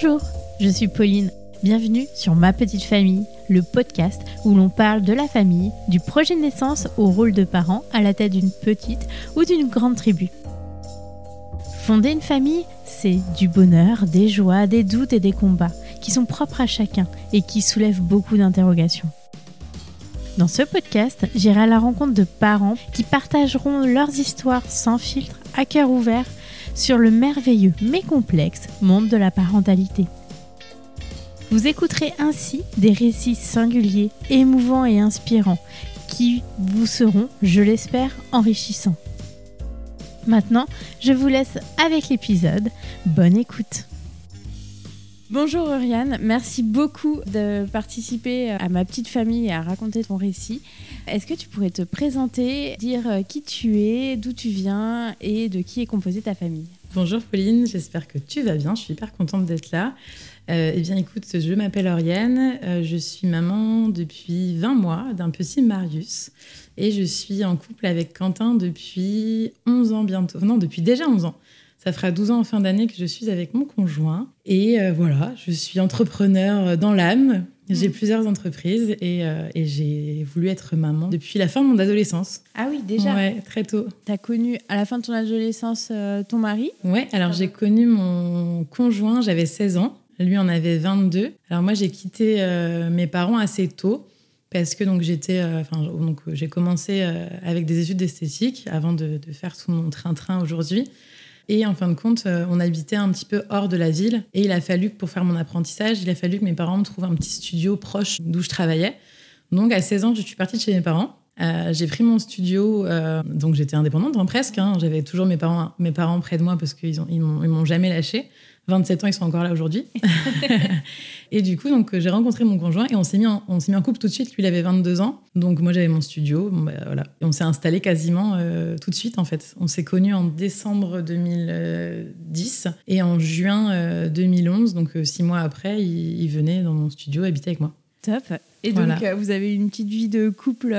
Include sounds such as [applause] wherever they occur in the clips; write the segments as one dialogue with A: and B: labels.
A: Bonjour, je suis Pauline. Bienvenue sur Ma Petite Famille, le podcast où l'on parle de la famille, du projet de naissance au rôle de parent à la tête d'une petite ou d'une grande tribu. Fonder une famille, c'est du bonheur, des joies, des doutes et des combats qui sont propres à chacun et qui soulèvent beaucoup d'interrogations. Dans ce podcast, j'irai à la rencontre de parents qui partageront leurs histoires sans filtre, à cœur ouvert, sur le merveilleux mais complexe monde de la parentalité. Vous écouterez ainsi des récits singuliers, émouvants et inspirants qui vous seront, je l'espère, enrichissants. Maintenant, je vous laisse avec l'épisode. Bonne écoute. Bonjour Oriane, merci beaucoup de participer à ma petite famille et à raconter ton récit. Est-ce que tu pourrais te présenter, dire qui tu es, d'où tu viens et de qui est composée ta famille?
B: Bonjour Pauline, j'espère que tu vas bien, je suis hyper contente d'être là. Euh, eh bien écoute, je m'appelle Oriane, euh, je suis maman depuis 20 mois d'un petit Marius et je suis en couple avec Quentin depuis 11 ans bientôt, non depuis déjà 11 ans. Ça fera 12 ans en fin d'année que je suis avec mon conjoint. Et euh, voilà, je suis entrepreneur dans l'âme. J'ai mm. plusieurs entreprises euh, et, j'ai voulu être maman depuis la fin de mon adolescence.
A: Ah oui, déjà
B: Ouais, très tôt.
A: Tu as connu à la fin de ton adolescence euh, ton mari?
B: Ouais, alors j'ai connu mon conjoint, j'avais 16 ans. Lui en avait 22. Alors moi, j'ai quitté mes parents assez tôt parce que donc j'étais, enfin donc j'ai commencé avec des études d'esthétique avant de, de, faire tout mon train-train aujourd'hui. Et en fin de compte, euh, on habitait un petit peu hors de la ville. Et il a fallu que pour faire mon apprentissage, il a fallu que mes parents me trouvent un petit studio proche d'où je travaillais. Donc à 16 ans, je suis partie de chez mes parents. Euh, j'ai pris mon studio, euh, donc j'étais indépendante hein, presque. Hein. J'avais toujours mes parents, mes parents près de moi parce qu'ils ils m'ont jamais lâché. 27 ans, ils sont encore là aujourd'hui. [laughs] [laughs] et du coup, donc j'ai rencontré mon conjoint et on s'est mis, en, on s'est mis en couple tout de suite. Lui, il avait 22 ans, donc moi j'avais mon studio. Bon, bah, voilà. Et on s'est installé quasiment euh, tout de suite en fait. On s'est connus en décembre 2010 et en juin 2011, donc six mois après, il, il, venait dans mon studio habiter avec moi.
A: Top. Et donc vous avez une petite vie de couple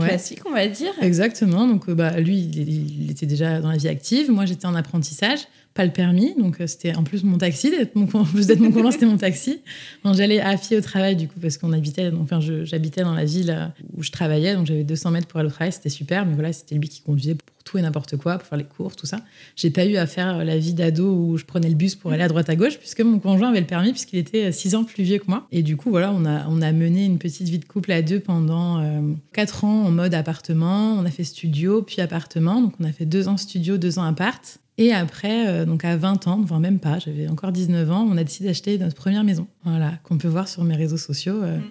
A: classique, on va dire.
B: Exactement. Donc, euh, bah, lui, il, était déjà dans la vie active. Moi, j'étais en apprentissage, pas le permis. Donc, euh, c'était en plus mon taxi. Mon, en plus d'être mon conjoint, [laughs] c'était mon taxi. J'allais à pied au travail, du coup, parce qu'on habitait, enfin, j'habitais dans la ville euh, où je travaillais. Donc, j'avais 200 mètres pour aller au travail. C'était super. Mais voilà, c'était lui qui conduisait pour tout et n'importe quoi, pour faire les cours, tout ça. J'ai pas eu à faire la vie d'ado où je prenais le bus pour aller à droite à gauche, puisque mon conjoint avait le permis, puisqu'il était 6 ans plus vieux que moi. Et du coup, voilà, on a, on a mené une petite vie de couple à deux pendant 4 ans en mode appartement, on a fait studio, puis appartement. Donc on a fait deux ans studio, deux ans appart. Et après, euh, donc à 20 ans, enfin même pas, j'avais encore 19 ans, on a décidé d'acheter notre première maison. Voilà, qu'on peut voir sur mes réseaux sociaux. Euh, mm.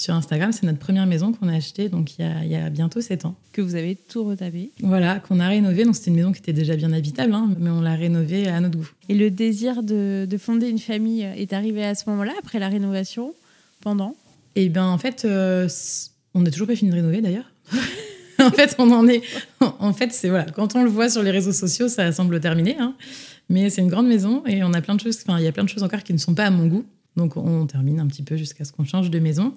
B: Sur Instagram, c'est notre première maison qu'on a achetée donc il y, a, bientôt 7 ans.
A: Que vous avez tout retapé
B: Voilà, qu'on a rénové. Donc c'était une maison qui était déjà bien habitable, hein, mais on l'a rénovée à notre goût.
A: Et le désir de, de fonder une famille est arrivé à ce moment-là, après la rénovation Pendant?
B: Eh bien en fait, euh, on n'a toujours pas fini de rénover d'ailleurs. [laughs] en fait, on en est. [laughs] En fait, c'est voilà. Quand on le voit sur les réseaux sociaux, ça semble terminé. Hein. Mais c'est une grande maison et on a plein de choses. Enfin, il y a plein de choses encore qui ne sont pas à mon goût. Donc, on termine un petit peu jusqu'à ce qu'on change de maison.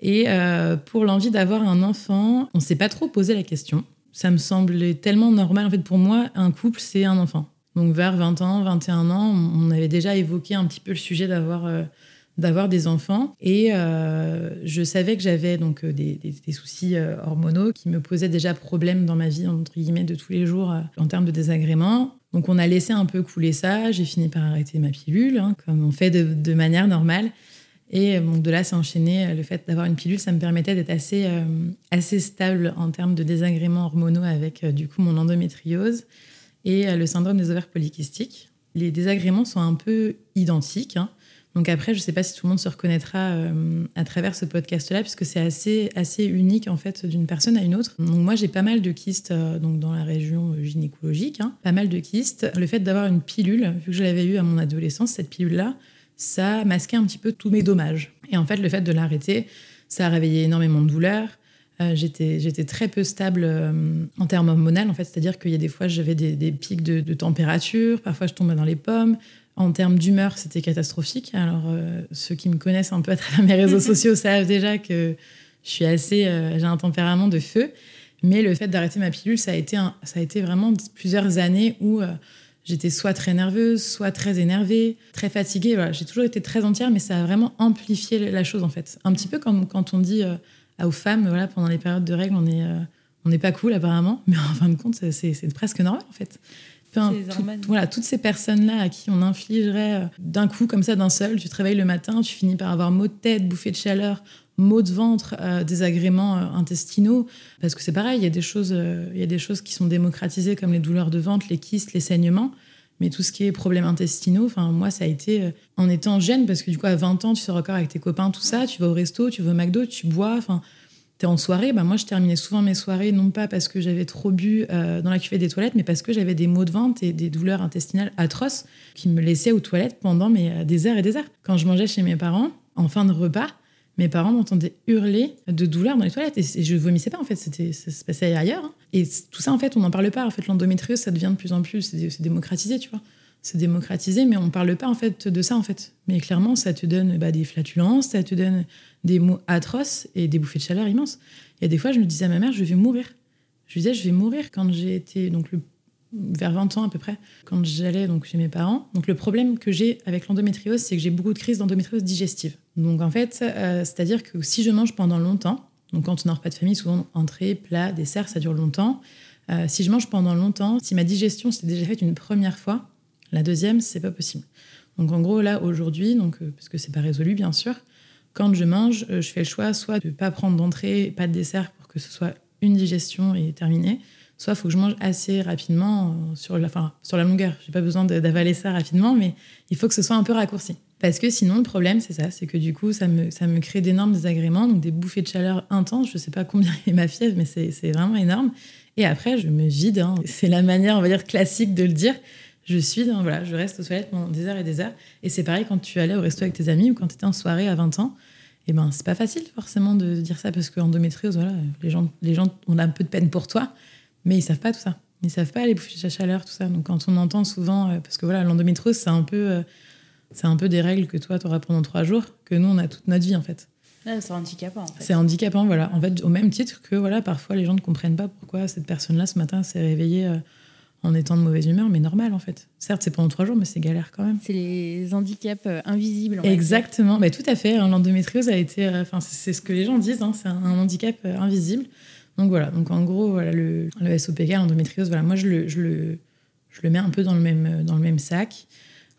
B: Et euh, pour l'envie d'avoir un enfant, on ne s'est pas trop posé la question. Ça me semblait tellement normal. En fait, pour moi, un couple, c'est un enfant. Donc, vers 20 ans, 21 ans, on avait déjà évoqué un petit peu le sujet d'avoir euh, d'avoir des enfants. Et euh, je savais que j'avais donc euh, des, soucis hormonaux qui me posaient déjà problème dans ma vie, entre guillemets, de tous les jours en termes de désagréments. Donc on a laissé un peu couler ça. J'ai fini par arrêter ma pilule, hein, comme on fait de, manière normale. Et donc de là, c'est enchaîné. Le fait d'avoir une pilule, ça me permettait d'être assez, assez stable en termes de désagréments hormonaux avec du coup mon endométriose et le syndrome des ovaires polykystiques. Les désagréments sont un peu identiques. Hein. Donc après, je ne sais pas si tout le monde se reconnaîtra euh, à travers ce podcast-là, puisque c'est assez, assez unique en fait d'une personne à une autre. Donc moi, j'ai pas mal de kystes euh, donc dans la région gynécologique, hein. pas mal de kystes. Le fait d'avoir une pilule, vu que je l'avais eu à mon adolescence, cette pilule-là, ça masquait un petit peu tous mes dommages. Et en fait, le fait de l'arrêter, ça a réveillé énormément de douleurs. Euh, j'étais, très peu stable en termes hormonaux, en fait, c'est-à-dire qu'il y a des fois, j'avais des, pics de, température, parfois je tombais dans les pommes, en termes d'humeur, c'était catastrophique. Alors, euh, ceux qui me connaissent un peu à travers mes réseaux [laughs] sociaux savent déjà que je suis assez, euh, j'ai un tempérament de feu. Mais le fait d'arrêter ma pilule, ça a été, ça a été vraiment plusieurs années où euh, j'étais soit très nerveuse, soit très énervée, très fatiguée. Voilà, j'ai toujours été très entière, mais ça a vraiment amplifié la chose en fait. Un petit peu comme quand on dit aux femmes, voilà, pendant les périodes de règles, on est, on n'est pas cool apparemment, [laughs] mais en fin de compte, c'est presque normal en fait. Enfin, voilà, toutes ces personnes-là à qui on infligerait euh, d'un coup, comme ça, d'un seul, tu te réveilles le matin, tu finis par avoir maux de tête, bouffée de chaleur, maux de ventre, désagréments intestinaux, parce que c'est pareil, il y a des choses, il y a des choses qui sont démocratisées comme les douleurs de ventre, les kystes, les saignements. Mais tout ce qui est problèmes intestinaux, enfin moi ça a été euh, en étant jeune parce que du coup à 20 ans tu sors encore avec tes copains tout ça, tu vas au resto, tu vas au McDo, tu bois, enfin tu es en soirée, bah moi je terminais souvent mes soirées non pas parce que j'avais trop bu euh, dans la cuvée des toilettes, mais parce que j'avais des maux de ventre et des douleurs intestinales atroces qui me laissaient aux toilettes pendant euh, des heures et des heures. Quand je mangeais chez mes parents en fin de repas, mes parents m'entendaient hurler de douleur dans les toilettes et, je vomissais pas en fait, c'était ça se passait ailleurs. Hein. Et tout ça en fait, on n'en parle pas. En fait, l'endométriose, ça devient de plus en plus, c'est démocratisé, tu vois. C'est démocratisé, mais on parle pas en fait de ça en fait. Mais clairement, ça te donne bah, des flatulences, ça te donne des mots atroces et des bouffées de chaleur immenses. Il y a des fois, je me disais à ma mère, je vais mourir. Je lui disais, je vais mourir quand j'ai été donc vers 20 ans à peu près, quand j'allais donc chez mes parents. Donc le problème que j'ai avec l'endométriose, c'est que j'ai beaucoup de crises d'endométriose digestive. Donc en fait, euh, c'est-à-dire que si je mange pendant longtemps, donc quand on n'a pas de famille, souvent entrée, plat, dessert, ça dure longtemps. Euh, si je mange pendant longtemps, si ma digestion s'est déjà faite une première fois, la deuxième, c'est pas possible. Donc en gros là aujourd'hui, donc euh, parce que c'est pas résolu bien sûr, quand je mange, je fais le choix soit de pas prendre d'entrée, pas de dessert pour que ce soit une digestion et terminé, soit il faut que je mange assez rapidement euh, sur la, enfin, sur la longueur. J'ai pas besoin d'avaler ça rapidement, mais il faut que ce soit un peu raccourci. Parce que sinon, le problème, c'est ça, c'est que du coup, ça me, ça me crée d'énormes désagréments, donc des bouffées de chaleur intenses. Je sais pas combien est ma fièvre, mais c'est vraiment énorme. Et après, je me vide. Hein. C'est la manière, on va dire, classique de le dire. Je suis, dans, voilà, je reste aux toilettes pendant des heures et des heures. Et c'est pareil quand tu allais au resto avec tes amis ou quand tu étais en soirée à 20 ans. Et eh ben, c'est pas facile forcément de dire ça parce qu'endométriose, voilà, les gens, les gens, on a un peu de peine pour toi. Mais ils savent pas tout ça. Ils savent pas les bouffées de chaleur, tout ça. Donc quand on entend souvent, euh, parce que voilà, l'endométriose, c'est un peu, euh, c'est un peu des règles que toi, tu auras pendant trois jours, que nous, on a toute notre vie en fait.
A: c'est handicapant. En fait.
B: C'est handicapant, voilà. En fait, au même titre que voilà, parfois les gens ne comprennent pas pourquoi cette personne-là ce matin s'est réveillée euh, en étant de mauvaise humeur, mais normal en fait. Certes, c'est pendant trois jours, mais c'est galère quand même.
A: C'est les handicaps invisibles.
B: Exactement, bah, tout à fait. Hein. L'endométriose a été, enfin, c'est ce que les gens disent, hein, c'est un handicap invisible. Donc voilà, donc en gros, voilà, le, le SOPK, l'endométriose, voilà, moi je le, je, le, je le mets un peu dans le même, dans le même sac.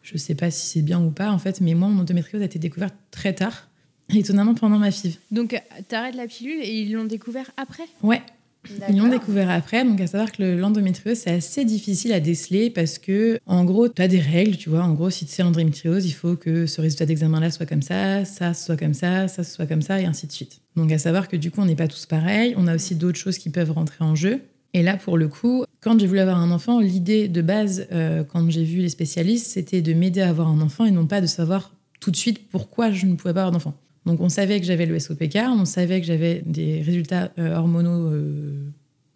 B: Je sais pas si c'est bien ou pas en fait, mais moi mon endométriose a été découverte très tard, étonnamment pendant ma FIV.
A: Donc tu arrêtes la pilule et ils l'ont découvert après?
B: Ouais, ils l'ont découvert après, donc à savoir que l'endométriose, c'est assez difficile à déceler parce que, en gros, tu as des règles, tu vois. En gros, si tu sais l'endométriose, il faut que ce résultat d'examen-là soit comme ça, ça soit comme ça, ça soit comme ça, et ainsi de suite. Donc à savoir que du coup, on n'est pas tous pareils, on a aussi d'autres choses qui peuvent rentrer en jeu. Et là, pour le coup, quand j'ai voulu avoir un enfant, l'idée de base, euh, quand j'ai vu les spécialistes, c'était de m'aider à avoir un enfant et non pas de savoir tout de suite pourquoi je ne pouvais pas avoir d'enfant. Donc on savait que j'avais le SOPK, on savait que j'avais des résultats euh, hormonaux euh,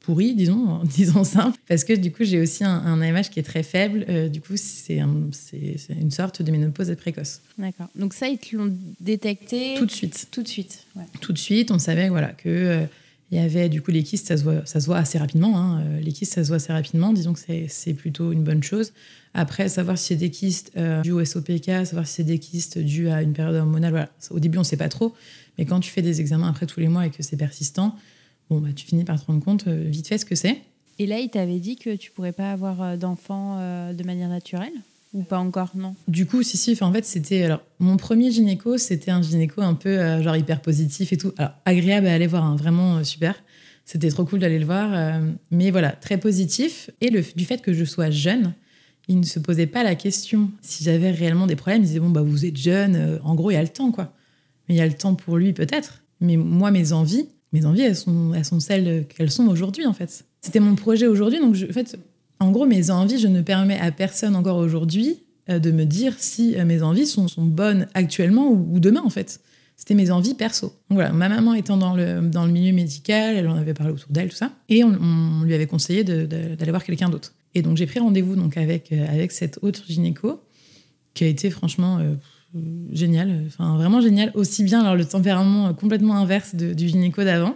B: pourris, disons, [laughs] disons simple, parce que du coup j'ai aussi un, AMH qui est très faible. Euh, du coup c'est une sorte de ménopause précoce.
A: D'accord. Donc ça ils te l'ont détecté
B: tout de suite.
A: Tout de suite.
B: Tout de suite, on savait voilà que il y avait du coup les kystes, ça se voit, ça se voit assez rapidement. Hein. Les kystes, ça se voit assez rapidement. Disons que c'est plutôt une bonne chose. Après, savoir si c'est des kystes euh, dus au SOPK, savoir si c'est des kystes dus à une période hormonale. Au début, on ne sait pas trop. Mais quand tu fais des examens après tous les mois et que c'est persistant, bon, bah, tu finis par te rendre compte euh, vite fait ce que c'est.
A: Et là, il t'avait dit que tu pourrais pas avoir euh, d'enfant de manière naturelle? Ou pas encore, non
B: Du coup, si, si. en fait, c'était. Alors, mon premier gynéco, c'était un gynéco un peu genre hyper positif et tout. Alors, agréable à aller voir, hein, vraiment super. C'était trop cool d'aller le voir. mais voilà, très positif. Et le, du fait que je sois jeune, il ne se posait pas la question si j'avais réellement des problèmes. Il disait bon bah vous êtes jeune, euh, en gros il y a le temps quoi. Mais il y a le temps pour lui peut-être. Mais moi mes envies, mes envies elles sont elles sont celles qu'elles sont aujourd'hui en fait. C'était mon projet aujourd'hui donc en fait en gros mes envies je ne permets à personne encore aujourd'hui euh, de me dire si euh, mes envies sont, bonnes actuellement ou, demain en fait. C'était mes envies perso. Donc voilà, ma maman étant dans le, dans le milieu médical, elle en avait parlé autour d'elle, tout ça. Et on, lui avait conseillé d'aller voir quelqu'un d'autre. Et donc j'ai pris rendez-vous donc avec euh, avec cette autre gynéco qui a été franchement euh, génial, enfin vraiment génial, aussi bien alors le tempérament complètement inverse du gynéco d'avant,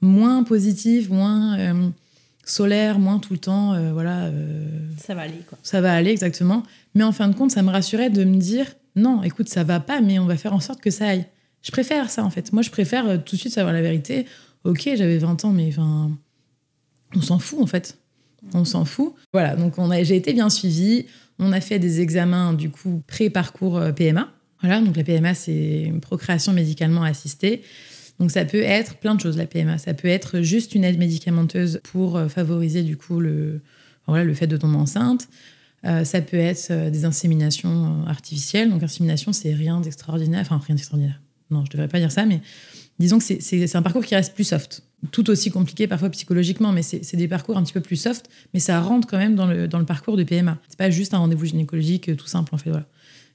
B: moins positif, moins solaire, moins tout le temps, euh, voilà. euh,
A: Ça va aller, quoi.
B: ça va aller exactement. Mais en fin de compte, ça me rassurait de me dire non, écoute, ça va pas, mais on va faire en sorte que ça aille. Je préfère ça en fait. Moi, je préfère euh, tout de suite savoir la vérité. Ok, j'avais 20 ans, mais enfin, on s'en fout en fait. On s'en fout. Voilà, donc on a, j'ai été bien suivie. On a fait des examens du coup pré-parcours PMA. Voilà, donc la PMA, c'est une procréation médicalement assistée. Donc ça peut être plein de choses, la PMA. Ça peut être juste une aide médicamenteuse pour euh, favoriser du coup le, voilà, le fait de tomber enceinte. Euh, ça peut être euh, des inséminations artificielles. Donc insémination, c'est rien d'extraordinaire. Enfin, rien d'extraordinaire. Non, je devrais pas dire ça, mais disons que c'est- un parcours qui reste plus soft. Tout aussi compliqué parfois psychologiquement, mais c'est des parcours un petit peu plus soft, mais ça rentre quand même dans le, dans le parcours de PMA. C'est pas juste un rendez-vous gynécologique tout simple en fait, voilà.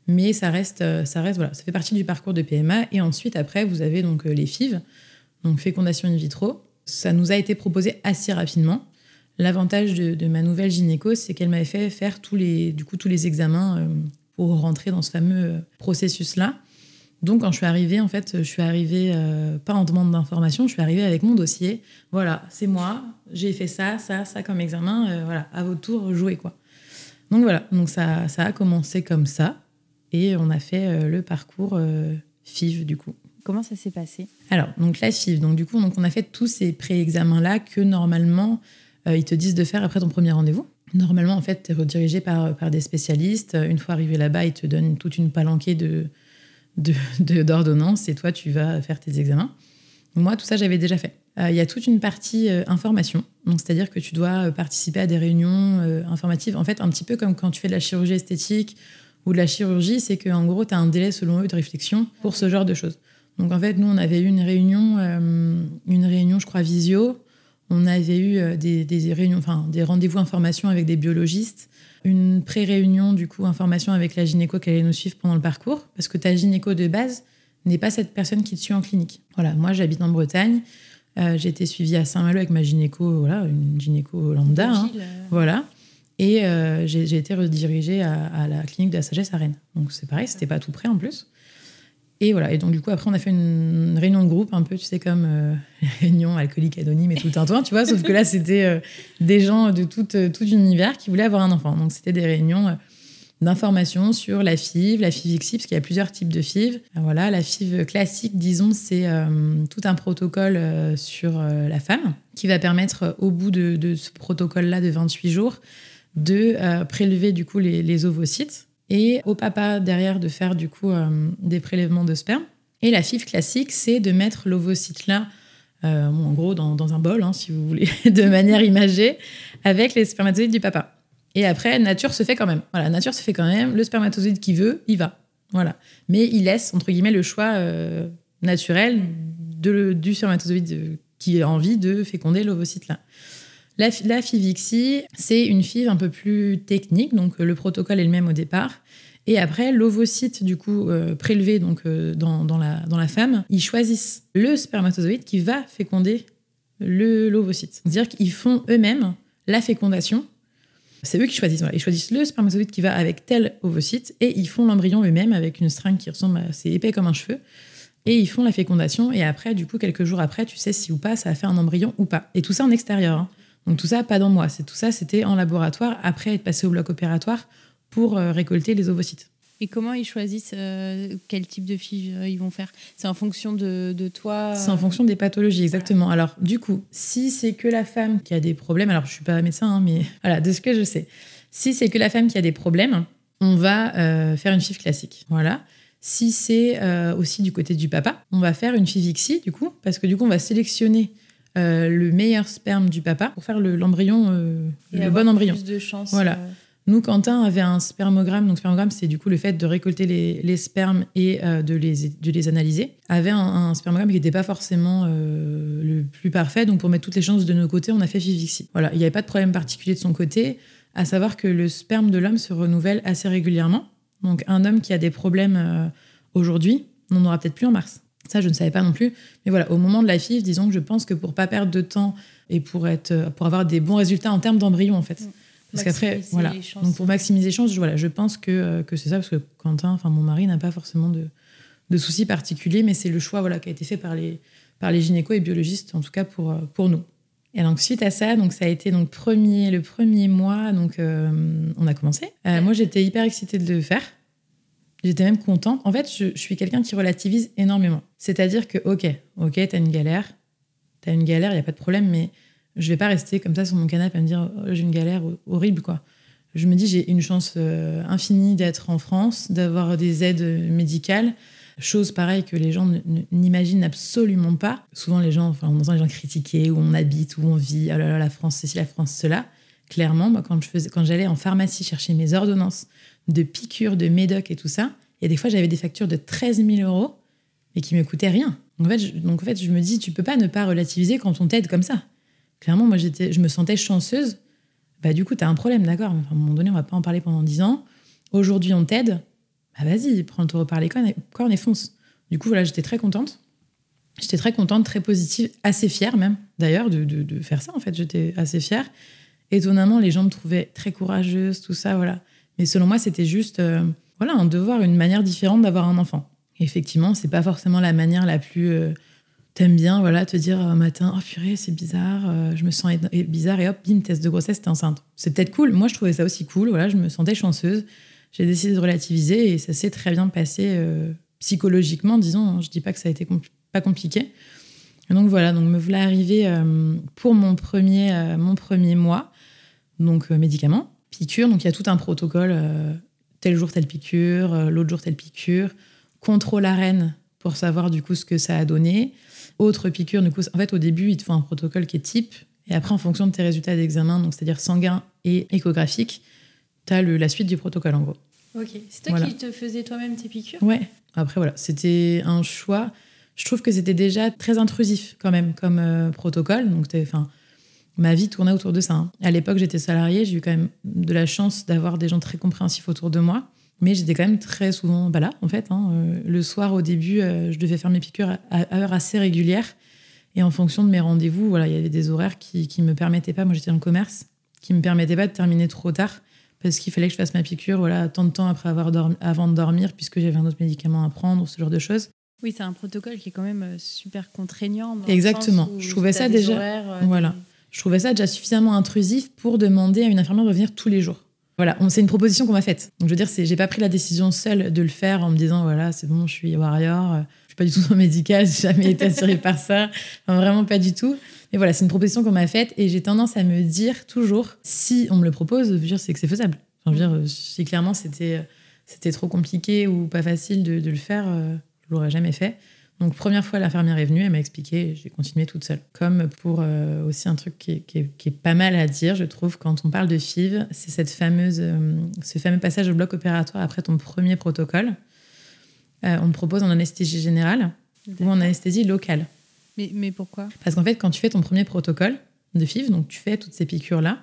B: Mais ça reste, euh, ça reste, voilà, ça fait partie du parcours de PMA. Et ensuite, après, vous avez donc euh, les FIV, donc fécondation in vitro. Ça nous a été proposé assez rapidement. L'avantage de, ma nouvelle gynéco, c'est qu'elle m'avait fait faire tous les, du coup, tous les examens euh, pour rentrer dans ce fameux processus-là. Donc, quand je suis arrivée, en fait, je suis arrivée pas en demande d'information, je suis arrivée avec mon dossier. Voilà, c'est moi, j'ai fait ça, ça, ça comme examen. voilà, à votre tour, jouez quoi. Donc voilà, donc ça, ça a commencé comme ça. Et on a fait euh, le parcours euh, FIV, du coup.
A: Comment ça s'est passé?
B: Alors, donc la FIV, donc du coup, donc on a fait tous ces pré-examens-là que normalement, euh, ils te disent de faire après ton premier rendez-vous. Normalement, en fait, tu es redirigé par, par des spécialistes. Une fois arrivé là-bas, ils te donnent toute une palanquée de, de, de- d'ordonnances et toi, tu vas faire tes examens. Moi, tout ça, j'avais déjà fait. Euh, Il y a toute une partie euh, information. Donc, c'est-à-dire que tu dois participer à des réunions euh, informatives. En fait, un petit peu comme quand tu fais de la chirurgie esthétique ou de la chirurgie, c'est qu'en gros, tu as un délai, selon eux, de réflexion pour ce genre de choses. Donc, en fait, nous, on avait eu une réunion, euh, une réunion, je crois, visio. On avait eu euh, des, des réunions, enfin, des rendez-vous information avec des biologistes. Une pré-réunion, du coup, information avec la gynéco qui allait nous suivre pendant le parcours. Parce que ta gynéco de base n'est pas cette personne qui te suit en clinique. Voilà, moi, j'habite en Bretagne. Euh, j'ai été suivie à Saint-Malo avec ma gynéco, voilà, une gynéco lambda. hein. Voilà. Et euh, j'ai été redirigée à, la clinique de la sagesse à Rennes. Donc c'est pareil, c'était pas tout près en plus. Et voilà. Et donc du coup après on a fait une réunion de groupe un peu, tu sais comme euh, [laughs] les réunions alcooliques anonymes et tout le tintouin, tu vois. Sauf que là c'était euh, des gens de tout, euh, tout univers qui voulaient avoir un enfant. Donc c'était des réunions euh, d'information sur la FIV, la FIV-XI, parce qu'il y a plusieurs types de FIV. Voilà, la FIV classique, disons, c'est tout un protocole sur la femme qui va permettre, au bout de ce protocole-là de 28 jours, de euh, prélever du coup les, ovocytes et au papa derrière de faire du coup euh, des prélèvements de sperme. Et la FIV classique, c'est de mettre l'ovocyte-là, euh, bon, en gros, dans, dans un bol, hein, si vous voulez, [laughs] de manière imagée, avec les spermatozoïdes du papa. Et après, nature se fait quand même. Voilà, nature se fait quand même. Le spermatozoïde qui veut, il va. Voilà. Mais il laisse, entre guillemets, le choix euh, naturel de, du spermatozoïde euh, qui a envie de féconder l'ovocyte-là. La, la FIVIXI, c'est une FIV un peu plus technique, donc euh, le protocole est le même au départ. Et après, l'ovocyte, du coup, euh, prélevé donc, euh, dans, la, dans la femme, ils choisissent le spermatozoïde qui va féconder l'ovocyte. C'est-à-dire qu'ils font eux-mêmes la fécondation. C'est eux qui choisissent. Ils choisissent le spermatozoïde qui va avec tel ovocyte et ils font l'embryon eux-mêmes avec une string qui ressemble. C'est épais comme un cheveu. Et ils font la fécondation. Et après, du coup, quelques jours après, tu sais si ou pas ça a fait un embryon ou pas. Et tout ça en extérieur. hein. Donc tout ça, pas dans moi. C'est tout ça, c'était en laboratoire après être passé au bloc opératoire pour euh, récolter les ovocytes.
A: Et comment ils choisissent euh, quel type de FIV euh, ils vont faire? C'est en fonction de, de toi
B: C'est en fonction des pathologies, exactement. Alors, du coup, si c'est que la femme qui a des problèmes, alors je suis pas médecin, hein, mais [laughs] voilà, de ce que je sais, si c'est que la femme qui a des problèmes, on va faire une FIV classique. Voilà. Si c'est aussi du côté du papa, on va faire une FIV-XI, du coup, parce que du coup, on va sélectionner euh, le meilleur sperme du papa pour faire le- l'embryon, euh, le bon embryon.
A: Plus de chance.
B: Voilà.
A: euh,
B: Nous, Quentin avait un spermogramme. Donc, spermogramme, c'est du coup le fait de récolter les, les spermes et de, les, de les analyser. Avait un, un spermogramme qui n'était pas forcément le plus parfait. Donc, pour mettre toutes les chances de nos côtés, on a fait Fivixi. Voilà, il n'y avait pas de problème particulier de son côté, à savoir que le sperme de l'homme se renouvelle assez régulièrement. Donc, un homme qui a des problèmes aujourd'hui n'en aura peut-être plus en mars. Ça, je ne savais pas non plus. Mais voilà, au moment de la FIV, disons que je pense que pour pas perdre de temps et pour, être, pour avoir des bons résultats en termes d'embryon, en fait.
A: Mm.
B: Parce qu'après, voilà. Donc pour maximiser les chances, je, voilà, je pense que, euh, que c'est ça, parce que Quentin, enfin mon mari, n'a pas forcément de, de soucis particuliers, mais c'est le choix voilà, qui a été fait par les, par les gynécos et biologistes, en tout cas pour, euh, pour nous. Et donc suite à ça, donc ça a été donc premier, le premier mois, donc euh, on a commencé. Euh, moi j'étais hyper excitée de le faire. J'étais même contente. En fait, je, suis quelqu'un qui relativise énormément. C'est-à-dire que ok, ok, t'as une galère, t'as une galère, il y a pas de problème, mais je vais pas rester comme ça sur mon canapé à me dire oh, j'ai une galère horrible quoi. Je me dis j'ai une chance euh, infinie d'être en France, d'avoir des aides médicales, Chose pareille que les gens n'imaginent absolument pas. Souvent, les gens, enfin, on entend les gens critiquer où on habite, où on vit, oh là là, la France, ceci, la France, cela. Clairement, moi, quand j'allais en pharmacie chercher mes ordonnances de piqûres, de médoc et tout ça, a des fois, j'avais des factures de 13 000 euros et qui me coûtaient rien. En fait, je, donc, en fait, je me dis, tu peux pas ne pas relativiser quand on t'aide comme ça. Clairement, moi, j'étais, je me sentais chanceuse. Bah, du coup, tu as un problème, d'accord Enfin, À un moment donné, on va pas en parler pendant 10 ans. Aujourd'hui, on t'aide bah vas-y, prends le taureau par les cornes et, et fonce. Du coup, voilà, j'étais très contente. J'étais très contente, très positive, assez fière même, d'ailleurs, de, de- de faire ça, en fait. J'étais assez fière. Étonnamment, les gens me trouvaient très courageuse, tout ça, voilà. Mais selon moi, c'était juste, euh, voilà, un devoir, une manière différente d'avoir un enfant. Et effectivement, c'est pas forcément la manière la plus... euh, T'aimes bien, voilà, te dire un matin, oh purée, c'est bizarre, euh, je me sens bizarre, et hop, bim, test de grossesse, t'es enceinte. C'est peut-être cool. Moi, je trouvais ça aussi cool, voilà, je me sentais chanceuse j'ai décidé de relativiser et ça s'est très bien passé euh, psychologiquement, disons. hein. Je dis pas que ça a été pas compliqué. Et donc voilà, donc me voilà arrivé euh, pour mon premier, mon premier mois, donc médicaments, piqûres. Donc il y a tout un protocole, euh, tel jour telle piqûre, euh, l'autre jour telle piqûre, contrôle arène pour savoir du coup ce que ça a donné. Autre piqûre, du coup, en fait au début il te faut un protocole qui est type et après en fonction de tes résultats d'examen, donc c'est-à-dire sanguin et échographique, tu as la suite du protocole en gros.
A: Ok. C'est toi
B: Voilà.
A: qui te faisais toi-même tes piqûres?
B: Ouais. Après, voilà, c'était un choix. Je trouve que c'était déjà très intrusif quand même comme euh, protocole. Donc, t'es- enfin, ma vie tournait autour de ça. hein. À l'époque, j'étais salariée. J'ai eu quand même de la chance d'avoir des gens très compréhensifs autour de moi. Mais j'étais quand même très souvent bah là, en fait. hein. Euh, le soir, au début, euh, je devais faire mes piqûres à, heures assez régulières. Et en fonction de mes rendez-vous, voilà, il y avait des horaires qui ne me permettaient pas, moi j'étais dans le commerce, qui me permettaient pas de terminer trop tard parce qu'il fallait que je fasse ma piqûre voilà, tant de temps après avoir dormi, avant de dormir, puisque j'avais un autre médicament à prendre, ce genre de choses.
A: Oui, c'est un protocole qui est quand même euh, super contraignant.
B: Exactement. Je trouvais ça déjà-
A: horaires, euh,
B: voilà.
A: des-
B: Je trouvais ça déjà suffisamment intrusif pour demander à une infirmière de venir tous les jours. Voilà, c'est une proposition qu'on m'a faite. Donc je veux dire, j'ai pas pris la décision seule de le faire en me disant voilà, c'est bon, je suis warrior, euh, je suis pas du tout dans le médical, [laughs] j'ai jamais été attirée par ça, vraiment pas du tout. Mais voilà, c'est une proposition qu'on m'a faite et j'ai tendance à me dire toujours si on me le propose, dire, c'est que c'est faisable. Je veux dire, euh, si clairement c'était, c'était trop compliqué ou pas facile de, de le faire, euh, je l'aurais jamais fait. Donc, première fois, l'infirmière est venue, elle m'a expliqué, j'ai continué toute seule. Comme pour euh, aussi un truc qui est, qui est- qui est pas mal à dire, je trouve, quand on parle de FIV, c'est cette fameuse, euh, ce fameux passage au bloc opératoire après ton premier protocole. Euh, on te propose en anesthésie générale ou en anesthésie locale.
A: Mais, mais pourquoi?
B: Parce qu'en fait, quand tu fais ton premier protocole de FIV, donc tu fais toutes ces piqûres-là,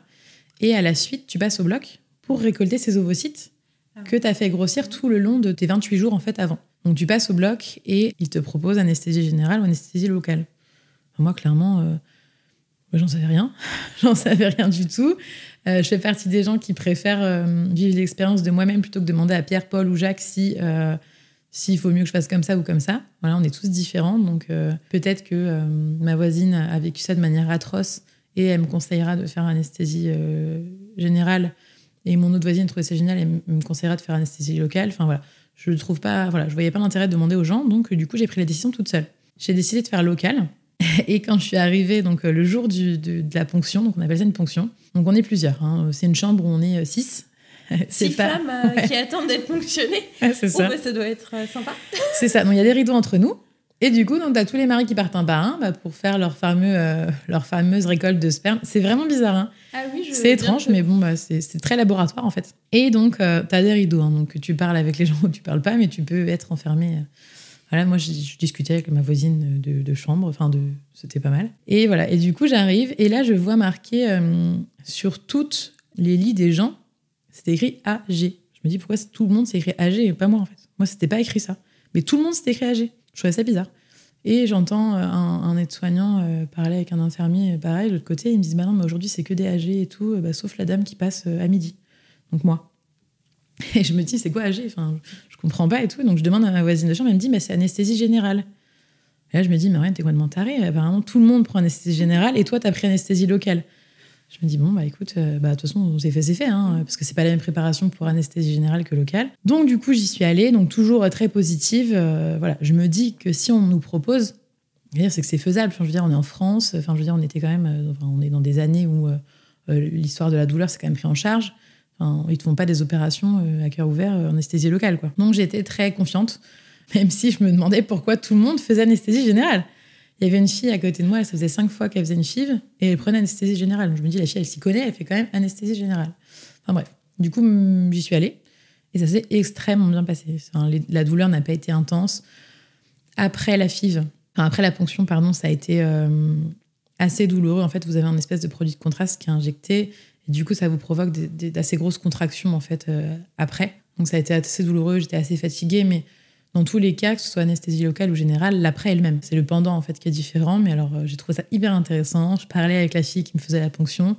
B: et à la suite, tu passes au bloc pour récolter ces ovocytes
A: Ah.
B: que tu as fait grossir tout le long de tes 28 jours en fait avant. Donc tu passes au bloc et il te propose anesthésie générale ou anesthésie locale. Moi, clairement, euh, j'en savais rien. [laughs] j'en savais rien du tout. Euh, je fais partie des gens qui préfèrent euh, vivre l'expérience de moi-même plutôt que de demander à Pierre, Paul ou Jacques si euh, s'il faut mieux que je fasse comme ça ou comme ça. Voilà, on est tous différents. Donc peut-être que ma voisine a vécu ça de manière atroce et elle me conseillera de faire anesthésie générale. Et mon autre voisine trouvait ça génial et m- me conseillera de faire anesthésie locale. Enfin voilà, je ne trouve pas, voilà, je voyais pas l'intérêt de demander aux gens. Donc du coup, j'ai pris la décision toute seule. J'ai décidé de faire local. [laughs] Et quand je suis arrivée, donc euh, le jour du- de, de la ponction, donc on appelle ça une ponction. Donc on est plusieurs. hein. C'est une chambre où on est euh, six. [laughs]
A: Six
B: pas-
A: femmes euh, [laughs] qui attendent d'être ponctionnées.
B: Ouais, c'est
A: Oh,
B: ça.
A: bah, ça doit être euh, sympa.
B: C'est ça. Donc il y a des rideaux entre nous. Et du coup, donc t'as tous les maris qui partent un par un bah, pour faire leur fameux, euh, leur fameuse récolte de sperme. C'est vraiment bizarre. Hein.
A: Ah oui,
B: C'est étrange, mais bon, bah, c'est très laboratoire en fait. Et donc, euh, tu as des rideaux, hein, donc tu parles avec les gens ou tu parles pas, mais tu peux être enfermé. euh. Voilà, moi, je, je discutais avec ma voisine de, de chambre, enfin, de, c'était pas mal. Et voilà, et du coup, j'arrive, et là, je vois marqué euh, sur toutes les lits des gens, c'était écrit AG. Je me dis, pourquoi tout le monde s'est écrit AG et pas moi en fait? Moi, c'était pas écrit ça. Mais tout le monde s'était écrit AG. Je trouvais ça bizarre. Et j'entends euh, un, aide-soignant euh, parler avec un infirmier, euh, pareil, de l'autre côté. Ils me disent Bah non, mais aujourd'hui, c'est que des AG et tout, bah, sauf la dame qui passe à midi. Donc moi. [laughs] Et je me dis C'est quoi AG enfin, Je comprends pas et tout. Donc je demande à ma voisine de chambre, elle me dit Mais c'est anesthésie générale. Et là, je me dis, mais rien, t'es complètement taré. Apparemment, tout le monde prend anesthésie générale et toi, t'as pris anesthésie locale. Je me dis, bon, bah écoute, euh, bah, de toute façon, c'est fait, c'est fait, hein, parce que c'est pas la même préparation pour anesthésie générale que locale. Donc, du coup, j'y suis allée, donc toujours euh, très positive. euh, voilà, je me dis que si on nous propose, c'est que c'est faisable. Enfin, je veux dire, on est en France, enfin, je veux dire, on était quand même, euh, enfin, on est dans des années où l'histoire de la douleur, c'est quand même pris en charge. Enfin, ils te font pas des opérations à cœur ouvert en anesthésie locale, quoi. Donc, j'étais très confiante, [laughs] même si je me demandais pourquoi tout le monde faisait anesthésie générale. Il y avait une fille à côté de moi, ça faisait cinq fois qu'elle faisait une FIV et elle prenait anesthésie générale. Je me dis, la fille, elle s'y connaît, elle fait quand même anesthésie générale. Enfin bref, du coup, mm, j'y suis allée et ça s'est extrêmement bien passé. La douleur n'a pas été intense. Après la FIV, enfin après la ponction, pardon, ça a été euh, assez douloureux. En fait, vous avez un espèce de produit de contraste qui est injecté et du coup, ça vous provoque d'assez grosses contractions en fait euh, après. Donc ça a été assez douloureux, j'étais assez fatiguée, mais dans tous les cas, que ce soit anesthésie locale ou générale, l'après elle-même. C'est le pendant en fait qui est différent, mais alors euh, j'ai trouvé ça hyper intéressant. Je parlais avec la fille qui me faisait la ponction.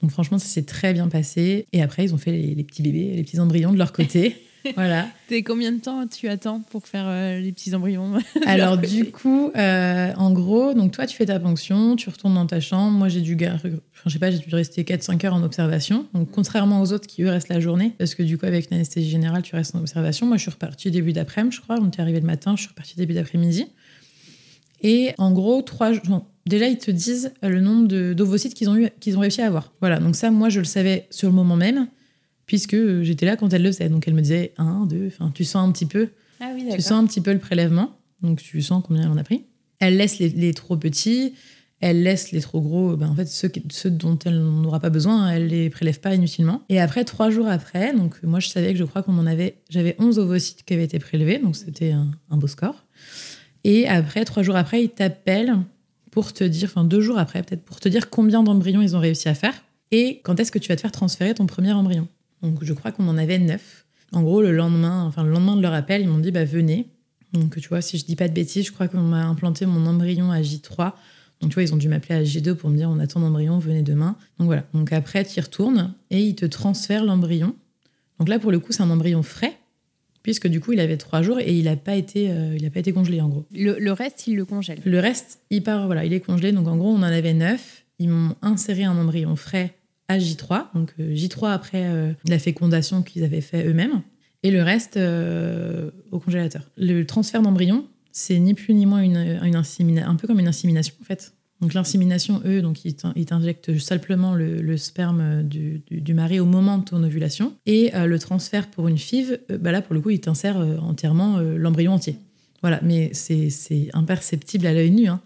B: Donc franchement, ça s'est très bien passé. Et après, ils ont fait les petits bébés, les petits embryons de leur côté. [laughs] voilà. [laughs]
A: T'es combien de temps tu attends pour faire euh, les petits embryons [laughs]
B: Alors du coup, euh, en gros, donc toi, tu fais ta ponction, tu retournes dans ta chambre. Moi, j'ai dû, je sais pas, j'ai dû rester 4-5 heures en observation. Donc contrairement aux autres qui eux restent la journée, parce que du coup, avec une anesthésie générale, tu restes en observation. Moi, je suis repartie début d'après-midi, je crois. On était arrivé le matin, je suis repartie début d'après-midi. Et en gros, trois bon, Déjà, ils te disent le nombre d'ovocytes qu'ils ont, eu, qu'ils ont réussi à avoir. Voilà, donc ça, moi, je le savais sur le moment même, puisque j'étais là quand elle le faisait. Donc elle me disait 1, 2, enfin, tu sens un petit peu.
A: Ah oui,
B: Tu sens un petit peu le prélèvement, donc tu sens combien elle en a pris. Elle laisse les, les trop petits, elle laisse les trop gros, ben en fait ceux, ceux dont elle n'aura pas besoin, elle les prélève pas inutilement. Et après, trois jours après, donc moi je savais que je crois qu'on en avait, j'avais 11 ovocytes qui avaient été prélevés, donc c'était un, un beau score. Et après, trois jours après, ils t'appellent pour te dire, enfin deux jours après peut-être, pour te dire combien d'embryons ils ont réussi à faire et quand est-ce que tu vas te faire transférer ton premier embryon? Donc je crois qu'on en avait neuf. En gros, le lendemain, enfin le lendemain de leur appel, ils m'ont dit bah venez. Donc tu vois, si je dis pas de bêtises, je crois qu'on m'a implanté mon embryon à J3. Donc tu vois, ils ont dû m'appeler à J2 pour me dire on attend l'embryon, venez demain. Donc voilà. Donc après, tu y retournes et ils te transfèrent l'embryon. Donc là, pour le coup, c'est un embryon frais, puisque du coup, il avait trois jours et il n'a pas été, euh, il a pas été congelé en gros.
A: Le, le reste, il le congèle.
B: Le reste, il part, voilà, il est congelé. Donc en gros, on en avait neuf. Ils m'ont inséré un embryon frais à J3, donc euh, J3 après euh, la fécondation qu'ils avaient fait eux-mêmes, et le reste euh, au congélateur. Le transfert d'embryon, c'est ni plus ni moins une, une insémina- un peu comme une insémination en fait. Donc l'insémination, eux, donc ils t'in- ils t'injectent simplement le, sperme du, du- mari au moment de ton ovulation, et le transfert pour une FIV, bah là pour le coup, ils t'insèrent entièrement l'embryon entier. Voilà, mais c'est c'est imperceptible à l'œil nu. hein.